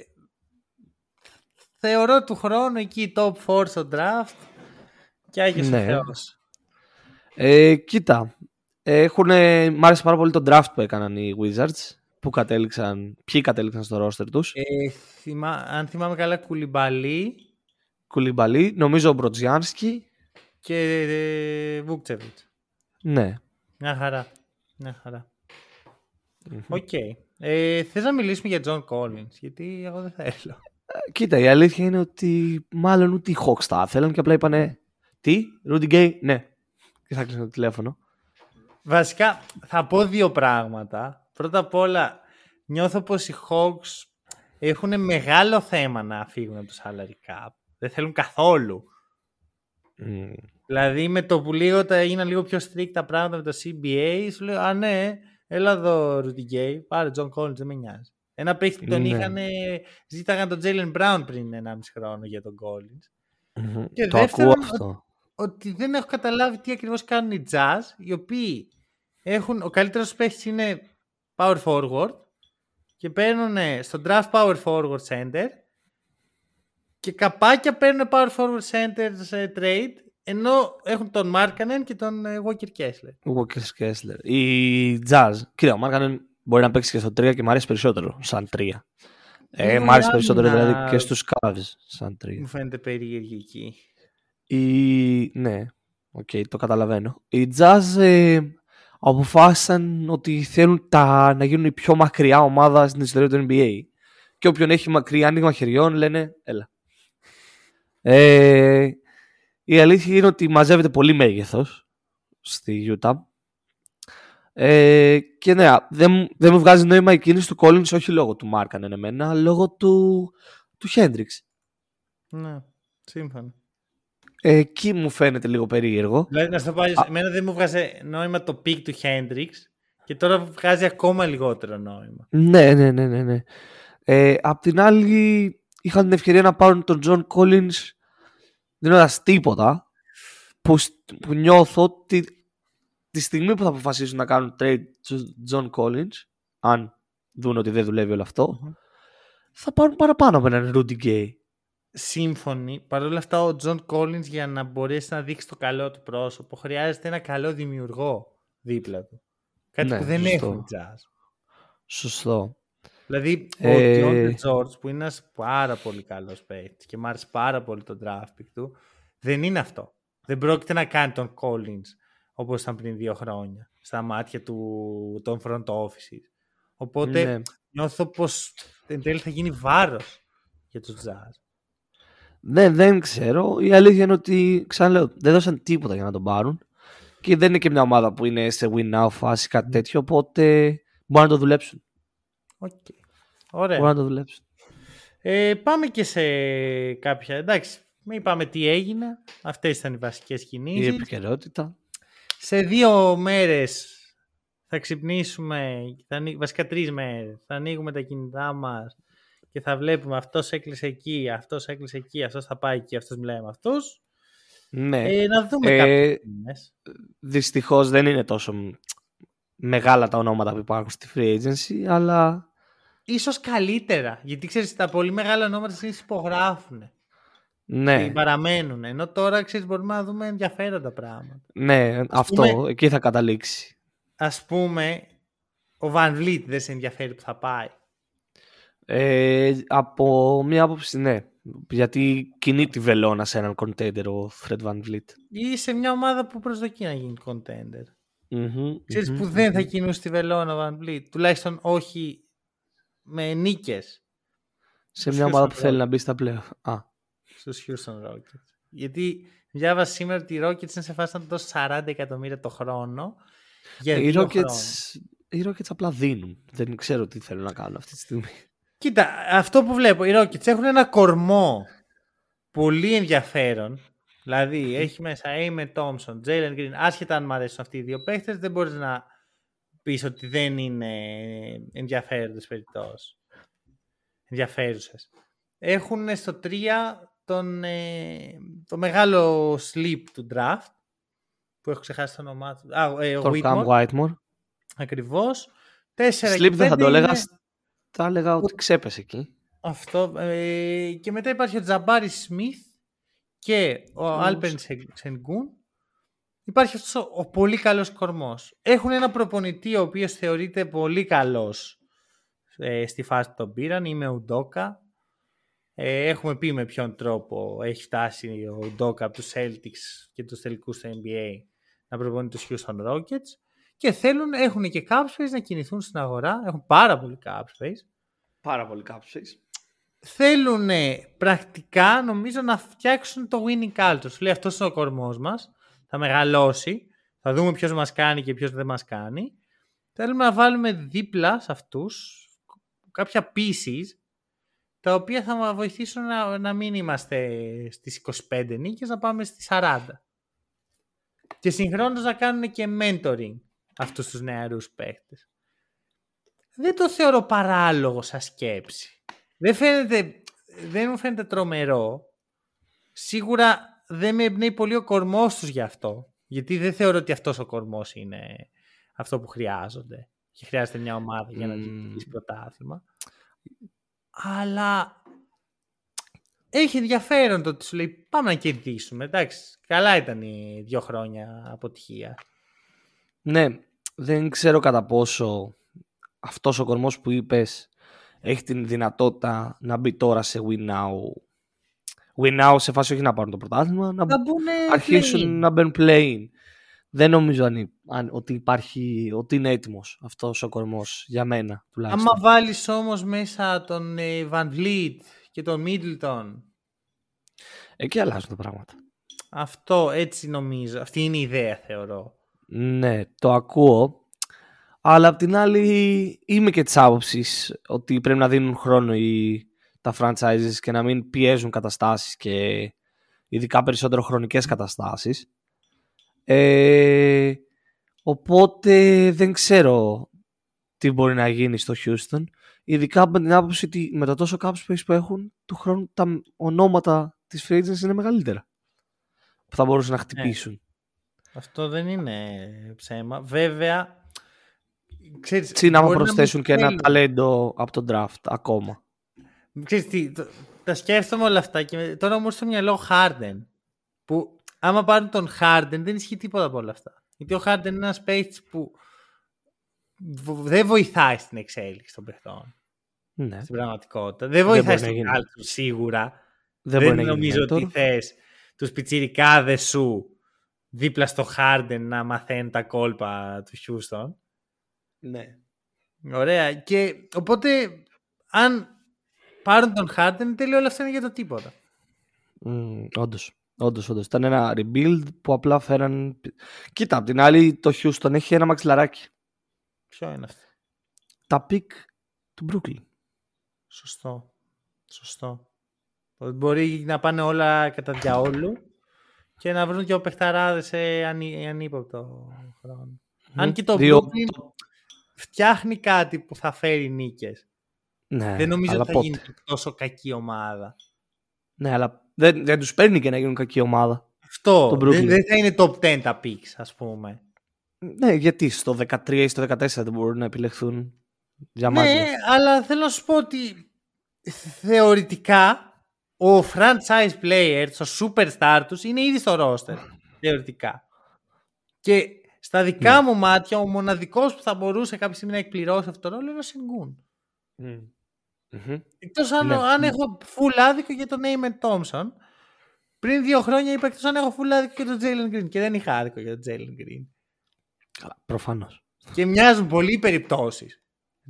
θεωρώ του χρόνου εκεί top 4 στο draft και Άγιος Ναι. ο Θεός. Ε, κοίτα, έχουν, μ' άρεσε πάρα πολύ το draft που έκαναν οι Wizards, που κατέληξαν, ποιοι κατέληξαν στο roster τους. Ε, θυμά, αν θυμάμαι καλά Κουλιμπαλί Κουλιμπαλί, νομίζω ο Μπροτζιάνσκι, και ε, Βούκτσεβιτς. ναι. Μια χαρά. Μια χαρά. Οκ. Ε, θες να μιλήσουμε για John Collins, γιατί εγώ δεν θέλω. Ε, Κοίτα, η αλήθεια είναι ότι μάλλον ούτε οι Hawks τα θέλαν και απλά είπανε Τι, Rudy Gay, ναι. Και θα κλείσουν το τηλέφωνο. Βασικά, θα πω δύο πράγματα. Πρώτα απ' όλα, νιώθω πως οι Hawks έχουν μεγάλο θέμα να φύγουν από το salary cap. Δεν θέλουν καθόλου. Μμ. Δηλαδή, με το που λίγο τα έγιναν λίγο πιο strict τα πράγματα με το CBA, σου λέω, α ναι, Έλα εδώ, Rudy Gay, πάρε John Collins, δεν με νοιάζει. Ένα παίχτη που τον Ναι. είχαν, ζήταγαν τον Jaylen Brown πριν 1,5 χρόνο για τον Collins. Μμμ. Και Το δεύτερον, ακούω αυτό. Ότι δεν έχω καταλάβει τι ακριβώς κάνουν οι Jazz, οι οποίοι έχουν, ο καλύτερος παίχτης είναι power forward και παίρνουν στο draft power forward center και καπάκια παίρνουν power forward center σε trade ενώ έχουν τον Markkanen και τον ε, Walker Kessler. Walker Kessler. Η Jazz. Κοίτα, ο Μάρκανεν μπορεί να παίξει και στο 3 και μου αρέσει περισσότερο σαν 3. Ε, Ε, μ' άρεσε άμυνα- περισσότερο δηλαδή και στους Cavs σαν 3. Μου φαίνεται περίεργη εκεί. Η... Ναι, οκ, το καταλαβαίνω. Οι Jazz ε, αποφάσισαν ότι θέλουν τα... να γίνουν η πιο μακριά ομάδα στην ιστορία του NBA. Και όποιον έχει μακριά άνοιγμα χεριών λένε έλα. Ε, η αλήθεια είναι ότι μαζεύεται πολύ μέγεθος στη Utah. Ε, και ναι, δεν, μου- δεν μου βγάζει νόημα η κίνηση του Collins όχι λόγω του Μάρκαν εμένα, αλλά λόγω του, του Hendrix. Ναι, σύμφωνα. Ε, εκεί μου φαίνεται λίγο περίεργο. Δηλαδή, να σου το πω αλλιώς, εμένα δεν μου βγάζει νόημα το pick του Hendrix και τώρα βγάζει ακόμα λιγότερο νόημα. Ναι, ναι, ναι, ναι. ναι. Ε, απ' την άλλη, είχαν την ευκαιρία να πάρουν τον John Collins δίνοντας τίποτα που, σ- που νιώθω ότι τη στιγμή που θα αποφασίσουν να κάνουν trade του John Collins αν δουν ότι δεν δουλεύει όλο αυτό θα πάρουν παραπάνω από έναν Rudy Gay. Σύμφωνοι. Παρ' όλα αυτά, ο John Collins για να μπορέσει να δείξει το καλό του πρόσωπο χρειάζεται ένα καλό δημιουργό δίπλα του. Κάτι Ναι, που δεν σωστό. έχουν οι Jazz. Σωστό. Δηλαδή, ο Ε, Keyonte George που είναι ένας πάρα πολύ καλός παίκτης και μου άρεσε πάρα πολύ το draft pick του, δεν είναι αυτό. Δεν πρόκειται να κάνει τον Collins όπως ήταν πριν δύο χρόνια στα μάτια του, των front office. Οπότε Ναι. νιώθω πως εν τέλει θα γίνει βάρος για τους Jazz. Ναι, δεν ξέρω. Η αλήθεια είναι ότι, ξαναλέω, δεν δώσαν τίποτα για να τον πάρουν. Και δεν είναι και μια ομάδα που είναι σε win now φάση κάτι τέτοιο. Οπότε μπορούν να το δουλέψουν. Οκ. Ωραία. Μπορούν να το δουλέψουν. Ε, πάμε και σε κάποια. Εντάξει, μην είπαμε τι έγινε. Αυτές ήταν οι βασικές Η κινήσεις. επικαιρότητα. Σε δύο μέρες θα ξυπνήσουμε, θα, ανοί- βασικά τρεις μέρες, θα ανοίγουμε τα κινητά μας και θα βλέπουμε αυτός έκλεισε εκεί, αυτός έκλεισε εκεί, αυτός θα πάει εκεί, αυτός μιλάει με αυτούς. Ναι. Ε, να δούμε Ε, κάποιες κινήσεις. Δυστυχώς δεν είναι τόσο μ- μεγάλα τα ονόματα που υπάρχουν στη free agency, αλλά Ίσως καλύτερα, γιατί ξέρεις τα πολύ μεγάλα ονόματα συνήθως υπογράφουν ναι, και παραμένουν. Ενώ τώρα ξέρεις μπορούμε να δούμε ενδιαφέροντα πράγματα. ναι αυτό πούμε- εκεί θα καταλήξει. Ας πούμε, ο Van Vliet δεν σε ενδιαφέρει που θα πάει. Ε, από μία άποψη ναι, γιατί κινεί τη βελόνα σε έναν contender ο Fred Van Vliet. Ή σε μια ομάδα που προσδοκεί να γίνει contender. Μμμ, Ξέρεις μμμ, που δεν θα μμμ. κινούσε τη βελόνα ο Van Vliet; Τουλάχιστον όχι με νίκες Σε Τους μια ομάδα που Houston θέλει Rockets. να μπει στα πλέον. Α, στους Houston Rockets. Γιατί διάβασα σήμερα ότι οι Rockets είναι σε φάση να του δώσουν 40 εκατομμύρια το χρόνο για οι δύο Rockets, χρόνια. οι Rockets απλά δίνουν. Δεν ξέρω τι θέλουν να κάνουν αυτή τη στιγμή. Κοίτα, αυτό που βλέπω, οι Rockets έχουν ένα κορμό πολύ ενδιαφέρον. Δηλαδή, έχει μέσα Amy Thompson, Jalen Green. Άσχετα αν μου αρέσουν αυτοί οι δύο παίχτες, δεν μπορείς να πεις ότι δεν είναι ενδιαφέροντες περιπτώσεις. Ενδιαφέρουσες. Έχουν στο 3 τον, ε, το μεγάλο sleep του draft, που έχω ξεχάσει το όνομά του. Α, ε, ο Τον Cam Whitmore, Whitemore. ακριβώς. Τέσσερα Sleep και δεν θα πέντε το έλεγα. Είναι- Θα έλεγα ότι ξέπεσε εκεί. αυτό. Ε, και μετά υπάρχει ο Τζαμπάρι Σμιθ και ο Ους. Άλπερν Σενγκούν. Υπάρχει αυτός ο, ο πολύ καλός κορμός. Έχουν ένα προπονητή ο οποίος θεωρείται πολύ καλός ε, στη φάση που τον πήραν. Είμαι ο Ντόκα. Ε, έχουμε πει με ποιον τρόπο έχει φτάσει ο Ντόκα από τους Celtics και τους τελικούς του NBA να προπονεί τους Houston Rockets. Και θέλουν, έχουν και cap space να κινηθούν στην αγορά. Έχουν πάρα πολύ cap space Πάρα πολύ κάψεις. θέλουν πρακτικά νομίζω να φτιάξουν το winning culture. Σου λέει αυτός είναι ο κορμός μας, θα μεγαλώσει, θα δούμε ποιος μας κάνει και ποιος δεν μας κάνει. Θέλουμε να βάλουμε δίπλα σε αυτούς κάποια pieces τα οποία θα μας βοηθήσουν να, να μην είμαστε στις 25 νίκες, να πάμε στις 40. Και συγχρόνως να κάνουν και mentoring αυτούς τους νεαρούς παίχτες. δεν το θεωρώ παράλογο σαν σκέψη. Δεν, φαίνεται, δεν μου φαίνεται τρομερό. Σίγουρα δεν με εμπνέει πολύ ο κορμός τους γι' αυτό. Γιατί δεν θεωρώ ότι αυτός ο κορμός είναι αυτό που χρειάζονται. Και χρειάζεται μια ομάδα για να mm. πρωτάθλημα. Αλλά έχει ενδιαφέρον το ότι σου λέει πάμε να κερδίσουμε. Εντάξει, καλά ήταν οι δύο χρόνια αποτυχία. Ναι, δεν ξέρω κατά πόσο αυτός ο κορμός που είπες έχει την δυνατότητα να μπει τώρα σε win now. Win now σε φάση όχι να πάρουν το πρωτάθλημα, να, να αρχίσουν να μπουν play Δεν νομίζω αν, αν, ότι υπάρχει, ότι είναι έτοιμος αυτός ο κορμός για μένα τουλάχιστον. Άμα βάλεις όμως μέσα τον ε, Van Vliet και τον Middleton. Εκεί αλλάζουν τα πράγματα. Αυτό έτσι νομίζω. Αυτή είναι η ιδέα θεωρώ. Ναι, το ακούω. Αλλά απ' την άλλη είμαι και της άποψης ότι πρέπει να δίνουν χρόνο οι, τα franchises και να μην πιέζουν καταστάσεις και ειδικά περισσότερο χρονικές καταστάσεις. Ε, οπότε δεν ξέρω τι μπορεί να γίνει στο Houston. Ειδικά με την άποψη ότι με το τόσο cap space που έχουν, του χρόνου τα ονόματα της free είναι μεγαλύτερα. Που θα μπορούσαν να ναι. χτυπήσουν. Αυτό δεν είναι ψέμα. Βέβαια, ξέρεις, Τι να μου προσθέσουν και ένα ταλέντο από τον draft ακόμα. Ξέρεις τι, τα σκέφτομαι όλα αυτά και τώρα μου στο μυαλό Harden. Που άμα πάρουν τον Harden δεν ισχύει τίποτα από όλα αυτά. Γιατί ο Harden είναι ένας παίχτης που δεν βοηθάει στην εξέλιξη των παιχτών. Ναι. Στην πραγματικότητα. Δεν βοηθάει στην του σίγουρα. Δεν, δεν νομίζω ότι θες τους πιτσιρικάδες σου δίπλα στο Harden να μαθαίνει τα κόλπα του Houston. Ναι. Ωραία. Και οπότε, αν πάρουν τον Harden, τέλειο όλα αυτά είναι για το τίποτα. Mm, Όντως. Όντως, όντως. Ήταν ένα rebuild που απλά φέραν. Κοίτα, απ' την άλλη, το Houston έχει ένα μαξιλαράκι. Ποιο είναι αυτό; Τα picks του Brooklyn. Σωστό. Σωστό. Μπορεί να πάνε όλα κατά διαόλου και να βρουν και παιχταράδες σε ανύποπτο χρόνο. Αν και το Δύο... Brooklyn φτιάχνει κάτι που θα φέρει νίκες. Ναι, δεν νομίζω ότι θα γίνει τόσο κακή ομάδα. Ναι, αλλά δεν, δεν τους παίρνει και να γίνουν κακή ομάδα. Αυτό. Δεν, δεν θα είναι top 10 τα picks, ας πούμε. Ναι, γιατί στο 13 ή στο 14 δεν μπορούν να επιλεχθούν για Ναι, αλλά θέλω να σου πω ότι θεωρητικά ο franchise player, ο superstar τους είναι ήδη στο roster. θεωρητικά. Και στα δικά ναι. μου μάτια, ο μοναδικός που θα μπορούσε κάποια στιγμή να εκπληρώσει αυτό το ρόλο είναι ο Σιγκούν. Mm. Mm-hmm. Εκτός αν, ναι. αν έχω full άδικο για τον Neyman Thompson. Πριν δύο χρόνια είπα εκτός αν έχω full άδικο για τον Jalen Green και δεν είχα άδικο για τον Jalen Green. Καλά, προφανώς. Και μοιάζουν πολλοί οι περιπτώσεις.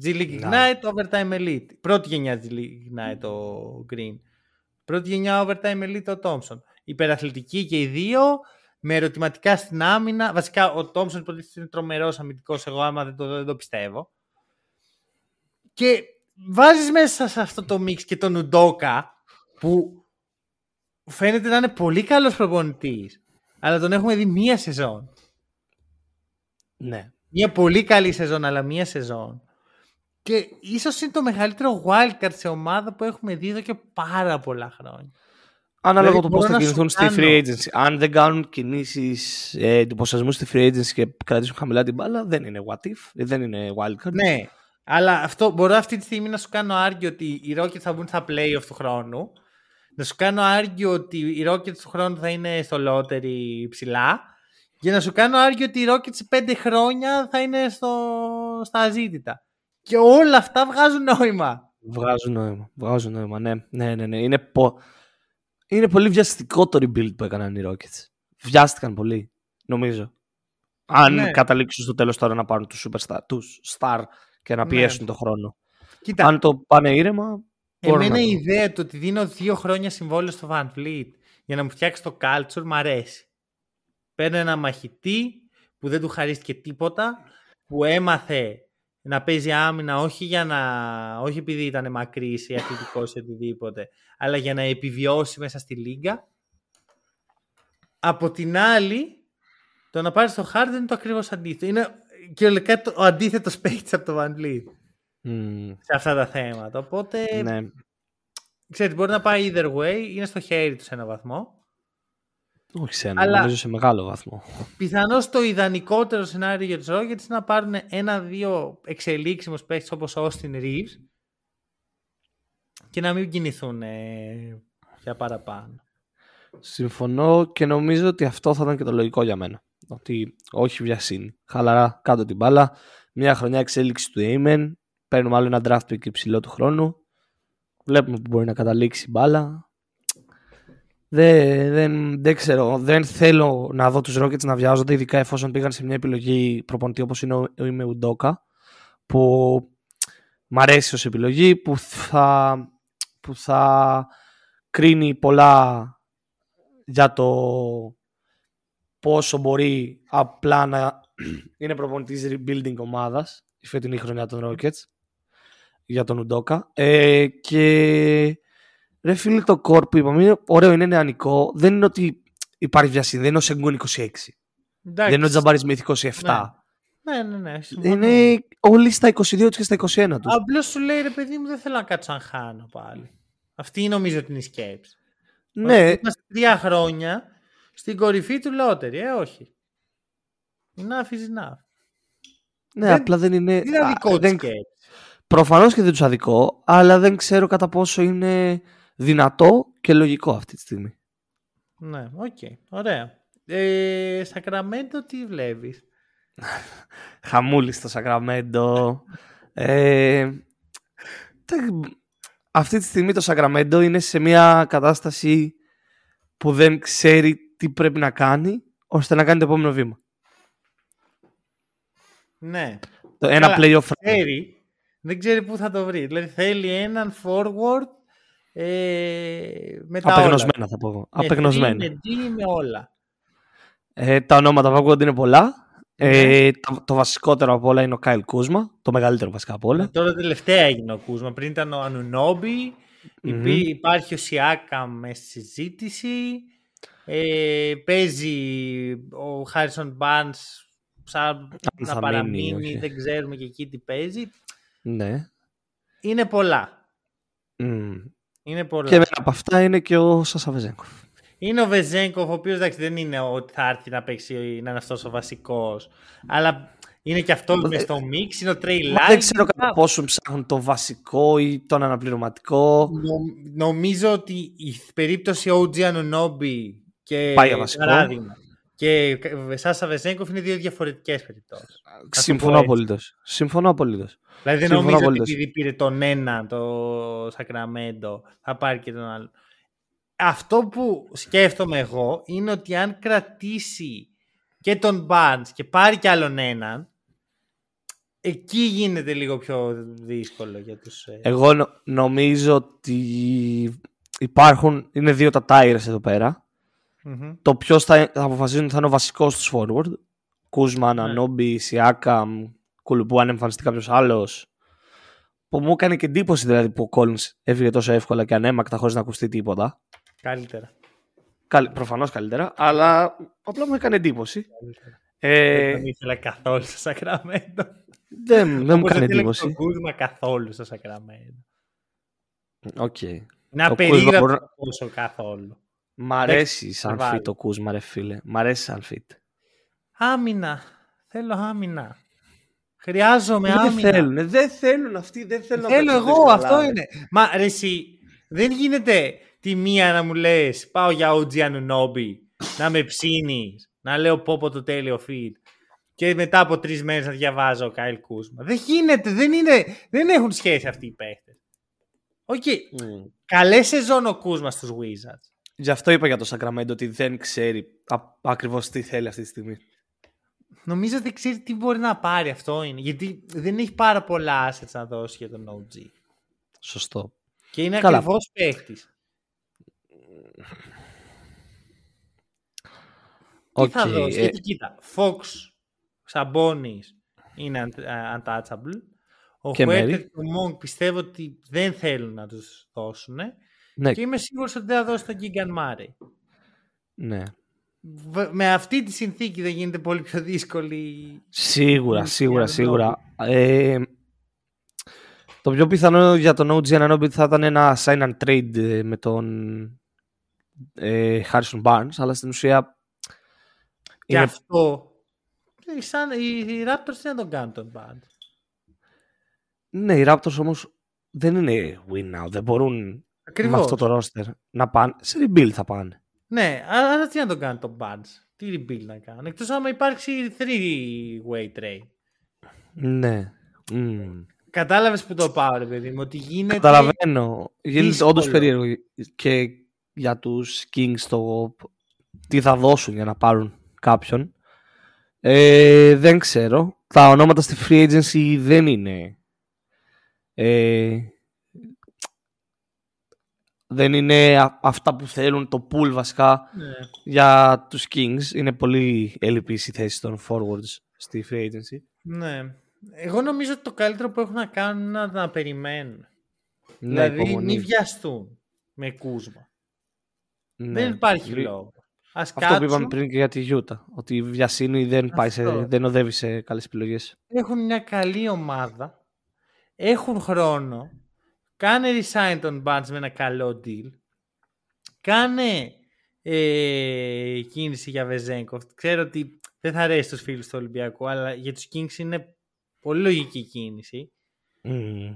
G League Ignite, Overtime Elite. Πρώτη γενιά G League Ignite ο Green. Πρώτη γενιά Overtime Elite ο Thompson. Υπεραθλητικοί και οι δύο με ερωτηματικά στην άμυνα. Βασικά ο Τόμσον υποτίθεται είναι τρομερός αμυντικός. Εγώ άμα δεν το, δεν το πιστεύω. Και βάζεις μέσα σε αυτό το μίξ και τον Ουντόκα που φαίνεται να είναι πολύ καλός προπονητής. Αλλά τον έχουμε δει μία σεζόν. Ναι. Μία πολύ καλή σεζόν, αλλά μία σεζόν. Και ίσως είναι το μεγαλύτερο wildcard σε ομάδα που έχουμε δει εδώ και πάρα πολλά χρόνια. Ανάλογα δηλαδή, το πώς θα κινηθούν στη free agency. Αν δεν κάνουν κινήσεις ε, εντυπωσιασμούς στη free agency και κρατήσουν χαμηλά την μπάλα, δεν είναι what if, δεν είναι wildcard. Ναι, αλλά αυτό μπορώ αυτή τη στιγμή να σου κάνω άργιο ότι οι Rockets θα μπουν στα playoff του χρόνου. Να σου κάνω άργιο ότι οι Rockets του χρόνου θα είναι στο lottery ψηλά. Και να σου κάνω άργιο ότι οι Rockets σε πέντε χρόνια θα είναι στο, στα αζήτητα. Και όλα αυτά βγάζουν νόημα. Βγάζουν νόημα. Βγάζουν νόημα, ναι. Ναι, ναι, ναι. Είναι, πο... Είναι πολύ βιαστικό το rebuild που έκαναν οι Rockets. Βιάστηκαν πολύ, νομίζω. Αν ναι. καταλήξουν στο τέλος τώρα να πάρουν τους superstar, τους star και να ναι. πιέσουν ναι. το χρόνο. Κοίτα, Αν το πάνε ήρεμα, Εμένα η ιδέα του ότι δίνω δύο χρόνια συμβόλαιο στο Van Fleet για να μου φτιάξει το culture μου αρέσει. Παίρνω ένα μαχητή που δεν του χαρίστηκε τίποτα, που έμαθε να παίζει άμυνα όχι, για να, όχι επειδή ήταν μακρύς ή αθλητικός ή οτιδήποτε, αλλά για να επιβιώσει μέσα στη λίγα. Από την άλλη, το να πάρεις το Harden είναι το ακριβώς αντίθετο. Είναι κυριολεκτικά ο αντίθετος παίκτης από το Van Vliet. Mm, σε αυτά τα θέματα. Οπότε, ναι. ξέρετε, μπορεί να πάει either way, είναι στο χέρι τους σε ένα βαθμό. Όχι σε ένα, Αλλά- νομίζω σε μεγάλο βαθμό. Πιθανώς το ιδανικότερο σενάριο για τους Rockets είναι να πάρουν ένα-δύο εξελίξιμους παίχτε όπως ο Austin Reeves και να μην κινηθούν ε, για παραπάνω. Συμφωνώ και νομίζω ότι αυτό θα ήταν και το λογικό για μένα. Ότι όχι βιασύνη. Χαλαρά κάτω την μπάλα. Μια χρονιά εξέλιξη του Amen. Παίρνουμε άλλο ένα draft pick υψηλό του χρόνου. Βλέπουμε που μπορεί να καταλήξει η μπάλα. Δεν, δεν, δεν ξέρω. Δεν θέλω να δω τους Rockets να βιάζονται, ειδικά εφόσον πήγαν σε μια επιλογή προπονητή όπως είναι ο, ο Ime Udoka, που μ' αρέσει ως επιλογή, που θα, που θα κρίνει πολλά για το πόσο μπορεί απλά να [clears throat] είναι προπονητής rebuilding ομάδας η φετινή χρονιά των Rockets για τον Ουντόκα ε, και ρε φίλε το core που είπαμε είναι ωραίο, είναι νεανικό δεν είναι ότι υπάρχει βιασύνη, δεν είναι ο Σεγκούν 26 Εντάξει. δεν είναι ο Τζαμπάρι Σμιθ 27 Ναι, ναι, ναι. συμφωνώ. είναι όλοι στα 22 τους και στα 21 τους Απλώς σου λέει ρε παιδί μου, δεν θέλω να κάτσω να χάνω πάλι. Αυτή νομίζω ότι είναι η σκέψη. ναι, Ότι Είμαστε τρία χρόνια στην κορυφή του lottery, ε, όχι. Enough is enough. ναι δεν- απλά δεν είναι Είναι α, άδικο της δεν, σκέψης. προφανώς και δεν τους αδικώ αλλά δεν ξέρω κατά πόσο είναι δυνατό και λογικό αυτή τη στιγμή Ναι, οκ. Ωραία. Ε, Σακραμέντο τι βλέπεις; [laughs] Χαμούλης στο Σακραμέντο. ε, τε- αυτή τη στιγμή το Σακραμέντο είναι σε μια κατάσταση που δεν ξέρει τι πρέπει να κάνει ώστε να κάνει το επόμενο βήμα. Ναι. Το ένα Καλά, playoff Ξέρει, δεν ξέρει πού θα το βρει. Δηλαδή θέλει έναν forward ε, με τα όλα. απεγνωσμένα θα πω εγώ. Με Απεγνωσμένα. three, Με D, με όλα. Ε, τα ονόματα που ακούγονται είναι πολλά. Ναι. Ε, το, το βασικότερο από όλα είναι ο Κάιλ Κούσμα. Το μεγαλύτερο βασικά από όλα. Τώρα τελευταία έγινε ο Κούσμα. Πριν ήταν ο Ανουνόμπι. Μμμ. Υπάρχει ο Σιάκα μες στη συζήτηση. Ε, παίζει ο Χάρισον Μπάνς σαν θα να παραμείνει. μείνει, όχι. δεν ξέρουμε και εκεί τι παίζει. Ναι. Είναι πολλά. Μμ. Είναι πολλά. Και ένα από αυτά είναι και ο Σασαβεζέγκοφ. Είναι ο Βεζέγκοφ, ο οποίος δεν είναι ότι θα έρθει να παίξει, να είναι αυτός ο βασικός. Αλλά είναι και αυτό Μα μες δεν- στο μίξ, είναι ο Τρέι Μα δεν ξέρω κατά πόσο ψάχνουν το βασικό ή τον αναπληρωματικό. Νο- νομίζω ότι η περίπτωση OG Anunobi και Πάει για βασικό. παράδειγμα και Σάσα Βεζέγκοφ είναι δύο διαφορετικές περιπτώσεις. Συμφωνώ έτσι. απολύτως. Συμφωνώ απολύτως. Δηλαδή δεν Συμφωνώ νομίζω ότι απολύτως. επειδή πήρε τον ένα το Σακραμέντο θα πάρει και τον άλλο. Αυτό που σκέφτομαι εγώ είναι ότι αν κρατήσει και τον Barnes και πάρει κι άλλον έναν εκεί γίνεται λίγο πιο δύσκολο για τους... ε, Εγώ νο- νομίζω ότι υπάρχουν, είναι δύο τα tires εδώ πέρα. Μμμ. Το ποιος θα, θα αποφασίζουν θα είναι ο βασικός τους forward. Κούζμα, Ναι. Ανουνόμπι, Σιάκαμ, κλπ, αν εμφανιστεί κάποιος άλλος. Που μου έκανε και εντύπωση δηλαδή που ο Collins έφυγε τόσο εύκολα και αναίμακτα χωρίς να ακουστεί τίποτα. Καλύτερα. Καλ, προφανώς καλύτερα, αλλά απλά μου έκανε εντύπωση. Ε, δεν τον ήθελα καθόλου στο Σακραμέντο. δεν, δεν μου Όπως έκανε ήθελα και εντύπωση. Τον Κούζμα καθόλου στο Σακραμέντο. Οκ. Να Το περίγραφο Κούζμα μπορεί να- πόσο καθόλου. Μ' αρέσει σαν βάλει. fit το Κούσμα, ρε φίλε. Μ' αρέσει σαν fit. Άμυνα. Θέλω άμυνα. Χρειάζομαι Δεν άμυνα. θέλουν, δεν θέλουν αυτοί, δεν θέλουν να Θέλω παίξουν εγώ, δύσκολα, αυτό ρε. είναι. Μα ρε εσύ, δεν γίνεται τη μία να μου λες πάω για OG Anunobi, να με ψήνεις, να λέω πω πω το τέλειο feed και μετά από τρεις μέρες να διαβάζω ο Κάιλ Κούσμα. Δεν γίνεται, δεν, είναι, δεν έχουν σχέση αυτοί οι παίχτες. Οκ, Μμ. καλές σεζόν ο Κούζμα στους Wizards. Γι' αυτό είπα για το Sacramento ότι δεν ξέρει ακριβώς τι θέλει αυτή τη στιγμή. Νομίζω δεν ξέρει τι μπορεί να πάρει αυτό είναι. Γιατί δεν έχει πάρα πολλά assets να δώσει για τον OG. Σωστό. Και είναι Καλά. ακριβώς παίχτη. Τι θα Οκ, δώσει; ε, Γιατί κοίτα, Fox, Σαμπόνις είναι un- ε, untouchable. Ο Και Χουέρτερ Μέρι. και ο Monk πιστεύω ότι δεν θέλουν να τους δώσουν. Ναι, Και είμαι σίγουρος ότι δεν θα δώσει τον Gigan Murray. ναι. Β- Με αυτή τη συνθήκη δεν γίνεται πολύ πιο δύσκολη. Σίγουρα, Mm, σίγουρα, για τον σίγουρα. Ε, Το πιο πιθανό για τον OG Ananobi θα ήταν ένα sign and trade ε, με τον ε, Harrison Barnes, αλλά στην ουσία και είναι... αυτό ε, σαν, οι, οι Raptors δεν τον κάνουν τον Barnes. Ναι, οι Raptors όμως δεν είναι win now. Δεν μπορούν Ακριβώς. με αυτό το roster να πάνε. Σε rebuild θα πάνε. Ναι, αλλά τι να τον κάνουν τον Barnes. Τι rebuild να κάνουν. Εκτός άμα υπάρξει three-way trade. Ναι. Mm. Κατάλαβες που το πάω, ρε παιδί μου, ότι γίνεται. Καταλαβαίνω. Γίνεται όντως περίεργο. Και για τους Kings το τι θα δώσουν για να πάρουν κάποιον. Ε, δεν ξέρω. Τα ονόματα στη free agency δεν είναι. Ε, δεν είναι αυτά που θέλουν το pool βασικά ναι. για τους Kings. Είναι πολύ ελλειπής η θέση των forwards στη free agency. Ναι. Εγώ νομίζω ότι το καλύτερο που έχουν να κάνουν είναι να, περιμένουν. Ναι, δηλαδή μην βιαστούν με κούσμα. Ναι. Δεν υπάρχει λόγο. Ας Αυτό που είπαμε πριν και για τη Γιούτα. Ότι η βιασύνη δεν, πάει σε, δεν οδεύει σε καλές επιλογές. Έχουν μια καλή ομάδα. Έχουν χρόνο. Κάνε resign τον Barnes με ένα καλό deal. Κάνε ε, κίνηση για Βεζέγκοφ. Ξέρω ότι δεν θα αρέσει τους φίλους του Ολυμπιακού, αλλά για τους Kings είναι πολύ λογική κίνηση. Mm.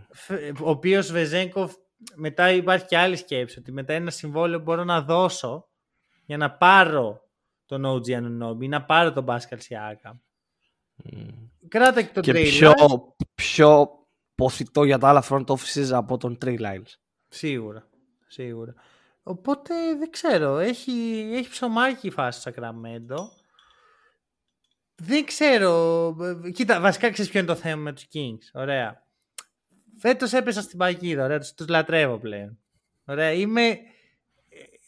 Ο οποίος Βεζέγκοφ μετά υπάρχει και άλλη σκέψη ότι μετά ένα συμβόλαιο μπορώ να δώσω για να πάρω τον OG Anunobi, να πάρω τον Pascal Siakam. Mm. Κράτα και τον και πιο, πιο ποθητό για τα άλλα front offices από τον Trey Lyles. Σίγουρα, σίγουρα. Οπότε δεν ξέρω, έχει, έχει ψωμάκι η φάση του Sacramento. Δεν ξέρω. Κοίτα, βασικά ξέρεις ποιο είναι το θέμα με τους Kings. Ωραία. Φέτος έπεσα στην παγίδα. Ωραία, τους λατρεύω πλέον. Ωραία, είμαι.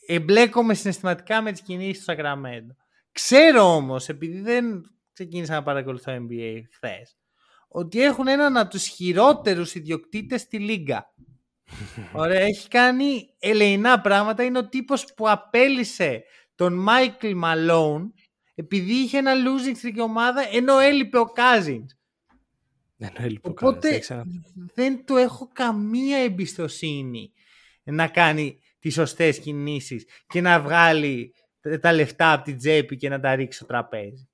Εμπλέκομαι συναισθηματικά με τις κινήσεις του Σακραμέντο. Ξέρω όμως, επειδή δεν ξεκίνησα να παρακολουθώ NBA χθες, ότι έχουν έναν από τους χειρότερους ιδιοκτήτες στη Λίγκα. [laughs] Ωραία, έχει κάνει ελεηνά πράγματα. Είναι ο τύπος που απέλησε τον Μάικλ Μαλόν επειδή είχε ένα losing streak η ομάδα ενώ έλειπε ο Cousins. Ενώ έλειπε Οπότε ο δεν του έχω καμία εμπιστοσύνη να κάνει τις σωστές κινήσεις και να βγάλει τα λεφτά από την τσέπη και να τα ρίξει στο τραπέζι.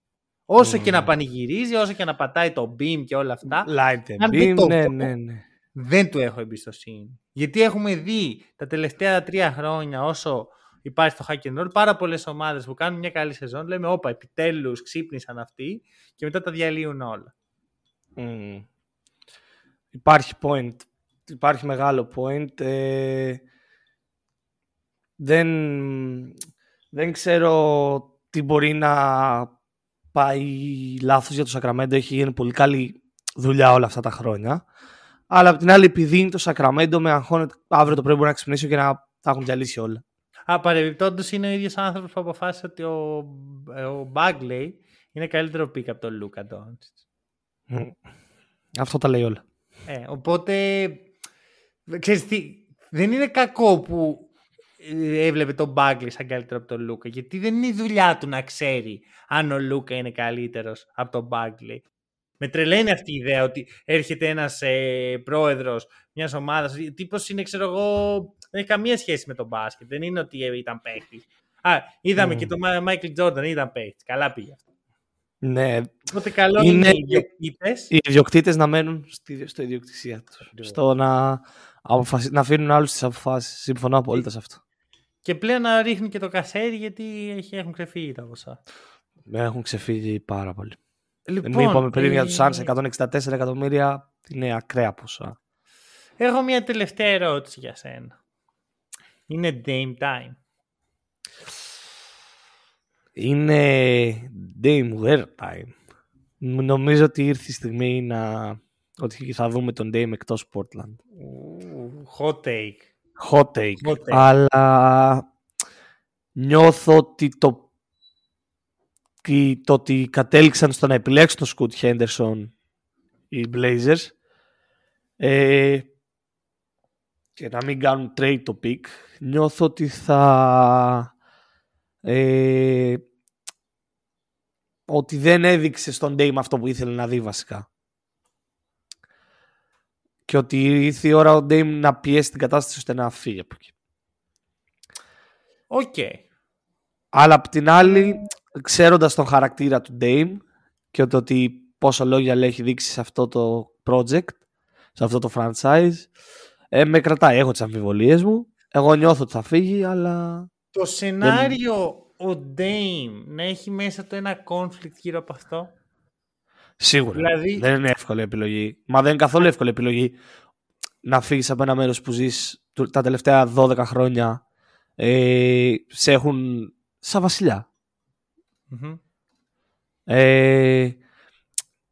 Όσο και να πανηγυρίζει, όσο και να πατάει το beam και όλα αυτά. Light beam, ναι, ναι, ναι. Δεν του έχω εμπιστοσύνη. Γιατί έχουμε δει τα τελευταία τρία χρόνια όσο υπάρχει το hack and roll. Πάρα πολλές ομάδες που κάνουν μια καλή σεζόν λέμε, Όπα, επιτέλους ξύπνησαν αυτοί και μετά τα διαλύουν όλα. Mm. Υπάρχει point. Υπάρχει μεγάλο point. Ε, δεν, δεν ξέρω τι μπορεί να πάει λάθος για το Σακραμέντο. Έχει γίνει πολύ καλή δουλειά όλα αυτά τα χρόνια. Αλλά απ' την άλλη, επειδή είναι το Σακραμέντο, με αγχώνεται αύριο το πρωί μπορεί να ξυπνήσω και να τα έχουν διαλύσει όλα. Α, παρεμπιπτόντως είναι ο ίδιος άνθρωπος που αποφάσισε ότι ο, ο Bagley είναι καλύτερο pick από τον Λούκα Αυτό τα λέει όλα. Ε, οπότε, ξέρεις τι, δεν είναι κακό που έβλεπε τον Bagley σαν καλύτερο από τον Λούκα, γιατί δεν είναι η δουλειά του να ξέρει αν ο Λούκα είναι καλύτερος από τον Bagley. Με τρελαίνει αυτή η ιδέα ότι έρχεται ένας ε, πρόεδρος μιας ομάδας, τύπος είναι ξέρω εγώ δεν έχει καμία σχέση με τον μπάσκετ. Δεν είναι ότι ήταν παίχτης. Α, είδαμε mm. και τον Μάικλ Τζόρνταν, ήταν παίχτης. Καλά πήγε αυτό. Ναι. Οπότε καλό είναι, είναι οι ιδιοκτήτες. Οι ιδιοκτήτες να μένουν στη, στο ιδιοκτησία τους. Στο να, να αφήνουν άλλους τι αποφάσεις. Συμφωνώ απόλυτα σε αυτό. Και πλέον να ρίχνει και το κασέρι γιατί έχουν ξεφύγει τα ποσά. Έχουν ξεφύγει πάρα πολύ. Λοιπόν, Μην είπαμε πριν για τους Suns 164 εκατομμύρια. Είναι ακραία ποσά. Έχω μια τελευταία ερώτηση για σένα. Είναι Dame time. Είναι Dame wear time. Νομίζω ότι ήρθε η στιγμή να... ότι θα δούμε τον Dame εκτός Portland. Hot take. Hot take. Hot take. Αλλά νιώθω ότι το, το ότι κατέληξαν στο να επιλέξουν τον Σκουτ Henderson οι Blazers ε, και να μην κάνουν trade το pick, νιώθω ότι θα... Ε, ότι δεν έδειξε στον Dame αυτό που ήθελε να δει βασικά. Και και ότι ήρθε η ώρα ο Dame να πιέσει την κατάσταση ώστε να φύγει από εκεί. Οκ. Αλλά απ' την άλλη, ξέροντας τον χαρακτήρα του Dame και το ότι πόσα λόγια λέει έχει δείξει σε αυτό το project, σε αυτό το franchise, ε, με κρατάει. Έχω τις αμφιβολίες μου. Εγώ νιώθω ότι θα φύγει, αλλά... Το σενάριο ο Dame να έχει μέσα το ένα conflict γύρω από αυτό. Σίγουρα. Δηλαδή- Δεν είναι εύκολη επιλογή. Μα δεν είναι καθόλου εύκολη επιλογή να φύγεις από ένα μέρος που ζεις του- τα τελευταία 12 χρόνια ε, σε έχουν σαν βασιλιά. Μμμ. Ε,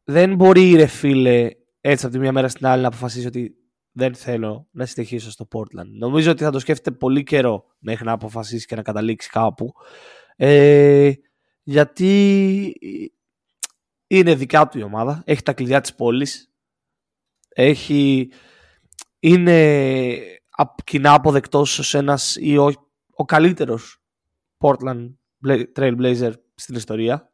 δεν μπορεί ρε φίλε έτσι από τη μία μέρα στην άλλη να αποφασίσει ότι δεν θέλω να συνεχίσω στο Portland. Νομίζω ότι θα το σκέφτεται πολύ καιρό μέχρι να αποφασίσει και να καταλήξει κάπου. Ε, γιατί είναι δικιά του η ομάδα. Έχει τα κλειδιά της πόλης. Έχει, είναι απ- κοινά αποδεκτός ως ένας ή ο, ο καλύτερος Portland Bla- Trail Blazer στην ιστορία.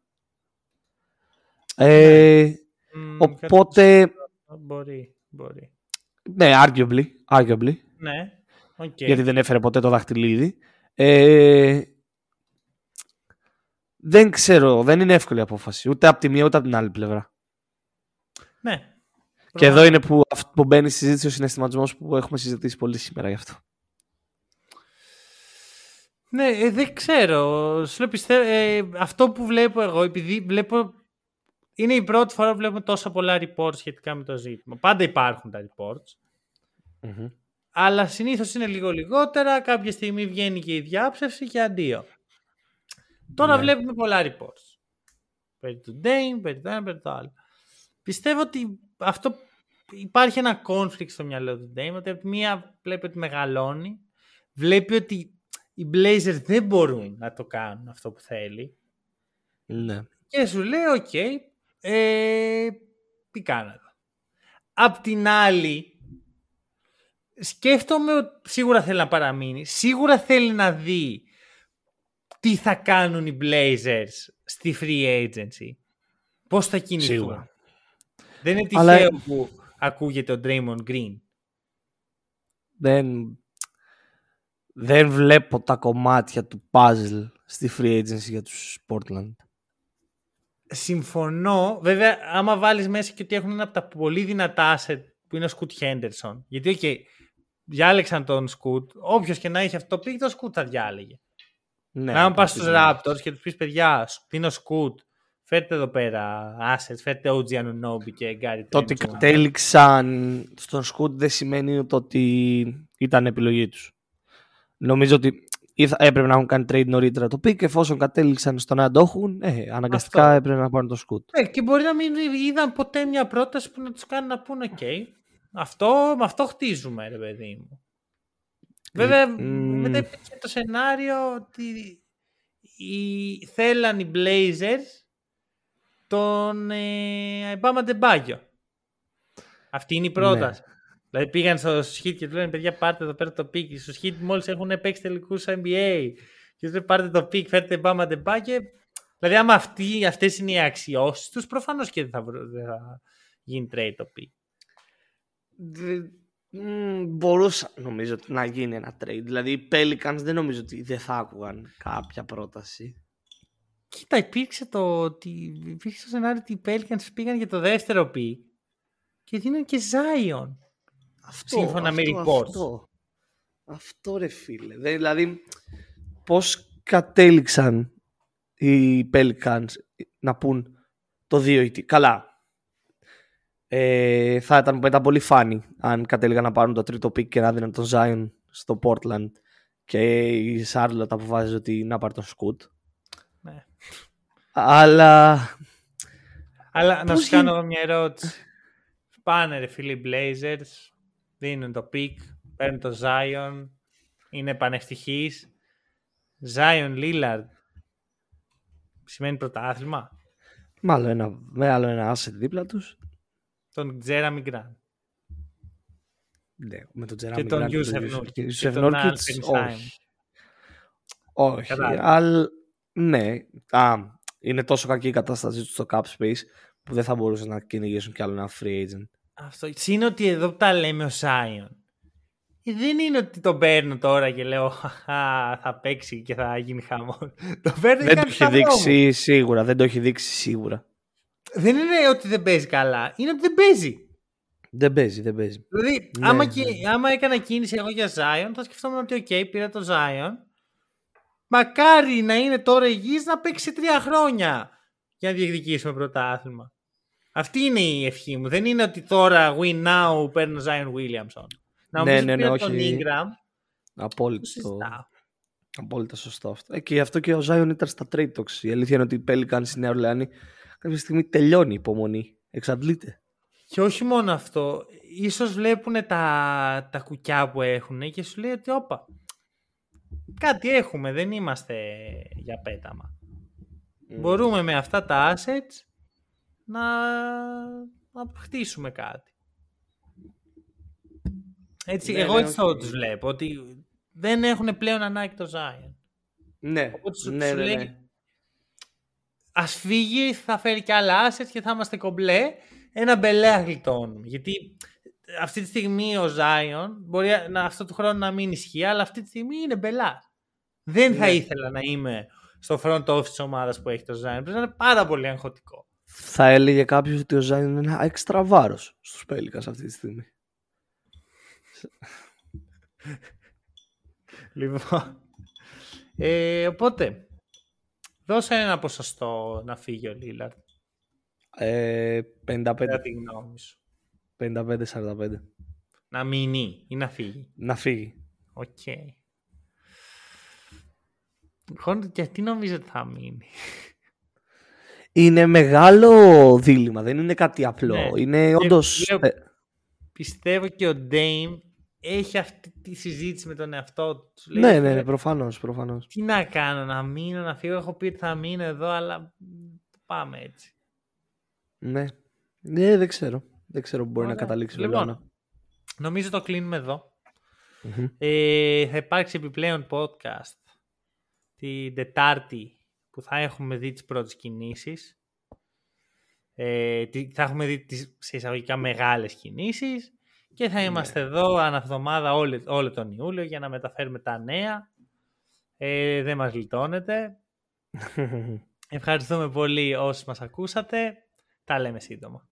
Ε, Μμ, οπότε, Μπορεί, μπορεί. ναι, arguably, arguably Ναι, οκ. γιατί δεν έφερε ποτέ το δαχτυλίδι. Ε, δεν ξέρω, δεν είναι εύκολη η απόφαση. Ούτε από τη μία ούτε από την άλλη πλευρά. Ναι. Και εδώ είναι που, αυ- που μπαίνει η συζήτηση ο συναισθηματισμός που έχουμε συζητήσει πολύ σήμερα γι' αυτό. Ναι, ε, δεν ξέρω. Σου λέω, πιστεύω, ε, αυτό που βλέπω εγώ, επειδή βλέπω. Είναι η πρώτη φορά που βλέπουμε τόσα πολλά reports σχετικά με το ζήτημα. Πάντα υπάρχουν τα reports. Αλλά συνήθως είναι λίγο λιγότερα. Κάποια στιγμή βγαίνει και η διάψευση και αντίο. Τώρα Ναι. βλέπουμε πολλά reports. Περί του Dame, περί το ένα, περί το άλλο. Πιστεύω ότι αυτό υπάρχει ένα conflict στο μυαλό του Dame. Ότι από τη μία βλέπει ότι μεγαλώνει. Βλέπει ότι οι Blazers δεν μπορούν να το κάνουν αυτό που θέλει. Ναι. Και σου λέει, οκ, ε, τι κάνω εδώ. Απ' την άλλη, σκέφτομαι ότι σίγουρα θέλει να παραμείνει. Σίγουρα θέλει να δει τι θα κάνουν οι Blazers στη free agency; Πώς θα κινηθούν; Σίγουρα. Δεν είναι Αλλά- τυχαίο που ακούγεται ο Draymond Green. Δεν, δεν βλέπω τα κομμάτια του puzzle στη free agency για τους Portland. Συμφωνώ. Βέβαια, άμα βάλεις μέσα και ότι έχουν ένα από τα πολύ δυνατά asset που είναι ο Σκουτ Χέντερσον. Γιατί, οκ, διάλεξαν τον Σκουτ. Όποιος και να έχει αυτό το pick, τον Σκουτ θα διάλεγε. Ναι, να αν πας αυτό στους είναι. Raptors και τους πεις παιδιά, δίνω Σκουτ, φέρτε εδώ πέρα assets, φέρτε OG Anunobi και Gary Το ότι Trent Jr. κατέληξαν στον Σκουτ δεν σημαίνει το ότι ήταν επιλογή τους. Νομίζω ότι ή θα- έπρεπε να έχουν κάνει trade νωρίτερα το pick, εφόσον κατέληξαν στο να το έχουν, ε, αναγκαστικά Αυτό. έπρεπε να πάρουν το Σκουτ. Ε, και μπορεί να μην είδαν ποτέ μια πρόταση που να τους κάνει να πούνε: OK, αυτό, με αυτό χτίζουμε, ρε παιδί μου. Βέβαια, μ. μετά υπήρχε το σενάριο ότι οι, θέλαν οι Blazers τον ε, Μπαμ Αντεμπάγιο. Αυτή είναι η πρόταση. Δηλαδή πήγαν στο Σχίτ και του λένε: Παιδιά, πάρτε εδώ πέρα το pick. Στους Heat μόλις έχουν παίξει τελικούς NBA. Και τους λένε: Πάρτε το pick, φέρτε Μπαμ Αντεμπάγιο. Δηλαδή, άμα αυτοί, αυτές είναι οι αξιώσεις τους, προφανώς και δεν θα, βρω- δεν θα γίνει trade το pick. Δε- μ, μπορούσα νομίζω ότι να γίνει ένα trade. Δηλαδή οι Pelicans δεν νομίζω ότι δεν θα άκουγαν κάποια πρόταση. Κοίτα, υπήρξε το, ότι, υπήρξε το σενάριο ότι οι Pelicans πήγαν για το δεύτερο pick και δίνουν και Zion. Αυτό, Σύμφωνα με αυτό, reports. Αυτό, αυτό ρε φίλε. Δεν- Δηλαδή πώς κατέληξαν οι Pelicans να πούν το 2 ή τι. Καλά. Ε, θα ήταν μετά πολύ φάνη αν κατέληγαν να πάρουν το τρίτο pick και να δίνουν τον Zion στο Portland και η Charlotte αποφάσιζε ότι να πάρει τον Scoot. Ναι. Αλλά Αλλά να Πώς σου κάνω γίνει- εγώ μια ερώτηση. Πάνε ρε φίλοι οι Blazers, δίνουν το pick, παίρνουν το Zion, είναι πανευτυχείς. Zion Lillard σημαίνει πρωτάθλημα; μάλλον ένα, με άλλο ένα asset δίπλα τους. Τον Jeremy Grant. Ναι, με τον Jeremy Και τον Grant Yusef τον Nurkic. και Και Yusef τον Nurkic, Alperen Stein. όχι. Όχι, Κατάλαβα. αλλά ναι. Α, είναι τόσο κακή η κατάστασή τους στο cap space που δεν θα μπορούσαν να κυνηγήσουν κι άλλο ένα free agent. Αυτό. Είναι ότι εδώ που τα λέμε ο Zion. Ε, δεν είναι ότι τον παίρνω τώρα και λέω «Χαχα, θα παίξει και θα γίνει χαμός. Το παίρνω Δεν και το έχει δείξει σίγουρα. Δεν το έχει δείξει σίγουρα. Δεν είναι ότι δεν παίζει καλά. Είναι ότι δεν παίζει. Δεν παίζει, δεν παίζει. Δηλαδή, Ναι, άμα, ναι. και, άμα έκανα κίνηση εγώ για Zion, θα σκεφτόμουν ότι οκ, πήρα το Zion. Μακάρι να είναι τώρα υγιής να παίξει τρία χρόνια για να διεκδικήσουμε πρωτάθλημα. Αυτή είναι η ευχή μου. Δεν είναι ότι τώρα win now παίρνω Zion Williamson. Να Ναι, μου πεις ναι, ναι, πήρα όχι. τον Ingram, το Απόλυτο. συζητάω. Απόλυτα σωστό αυτό. Ε, και γι' αυτό και ο Ζάιον ήταν στα trade talks. Η αλήθεια είναι ότι η Pelicans στη Νέα Ορλεάνη κάποια στιγμή τελειώνει η υπομονή. Εξαντλείται. Και όχι μόνο αυτό, ίσως βλέπουν τα, τα κουκιά που έχουν και σου λέει ότι όπα, κάτι έχουμε, δεν είμαστε για πέταμα. Μπορούμε με αυτά τα assets να, να χτίσουμε κάτι. Έτσι, Ναι, εγώ ναι, έτσι θα όχι. τους βλέπω, ότι δεν έχουν πλέον ανάγκη το Zion. Ναι, Οπότε σου, ναι, σου ναι, λέει, ναι. ας φύγει, θα φέρει και άλλα assets και θα είμαστε κομπλέ. Ένα μπελέα γλιτώνουμε. Γιατί αυτή τη στιγμή ο Zion μπορεί να, αυτό του χρόνου να μην ισχύει, αλλά αυτή τη στιγμή είναι μπελά. Δεν θα Ναι. ήθελα να είμαι στο front office της ομάδας που έχει το Zion. Πρέπει να είναι πάρα πολύ αγχωτικό. Θα έλεγε κάποιος ότι ο Ζάιον είναι ένα έξτρα βάρος στους Pelicans αυτή τη στιγμή. Λοιπόν. Ε, οπότε, δώσε ένα ποσοστό να φύγει ο Λίλαρντ. Ε, 55, Κατά τη γνώμη σου. 55-45. Να μείνει ή να φύγει. Να φύγει. Οκ. Λοιπόν, γιατί νομίζω ότι θα μείνει; Είναι μεγάλο δίλημα, δεν είναι κάτι απλό. Ναι. Είναι όντως. λέω- Πιστεύω και ο Dame έχει αυτή τη συζήτηση με τον εαυτό τους. Του λέει, ναι, «Φίλε, ναι, ναι, προφανώς. Προφανώς. Τι να κάνω, να μείνω, να φύγω. Έχω πει ότι θα μείνω εδώ, αλλά μ, πάμε έτσι. Ναι. ναι, δεν ξέρω. Δεν ξέρω που μπορεί να Ωραία. καταλήξει ο Λοιπόν, Λουάνα. Νομίζω το κλείνουμε εδώ. Μμμ. Ε, θα υπάρξει επιπλέον podcast την Τετάρτη που θα έχουμε δει τις πρώτες κινήσεις. Ε, τι- θα έχουμε δει τις σε εισαγωγικά μεγάλες κινήσεις και θα είμαστε εδώ αναβδομάδα όλο, όλο τον Ιούλιο για να μεταφέρουμε τα νέα. Ε, δεν μας γλιτώνετε. [laughs] Ευχαριστούμε πολύ όσοι μας ακούσατε. Τα λέμε σύντομα.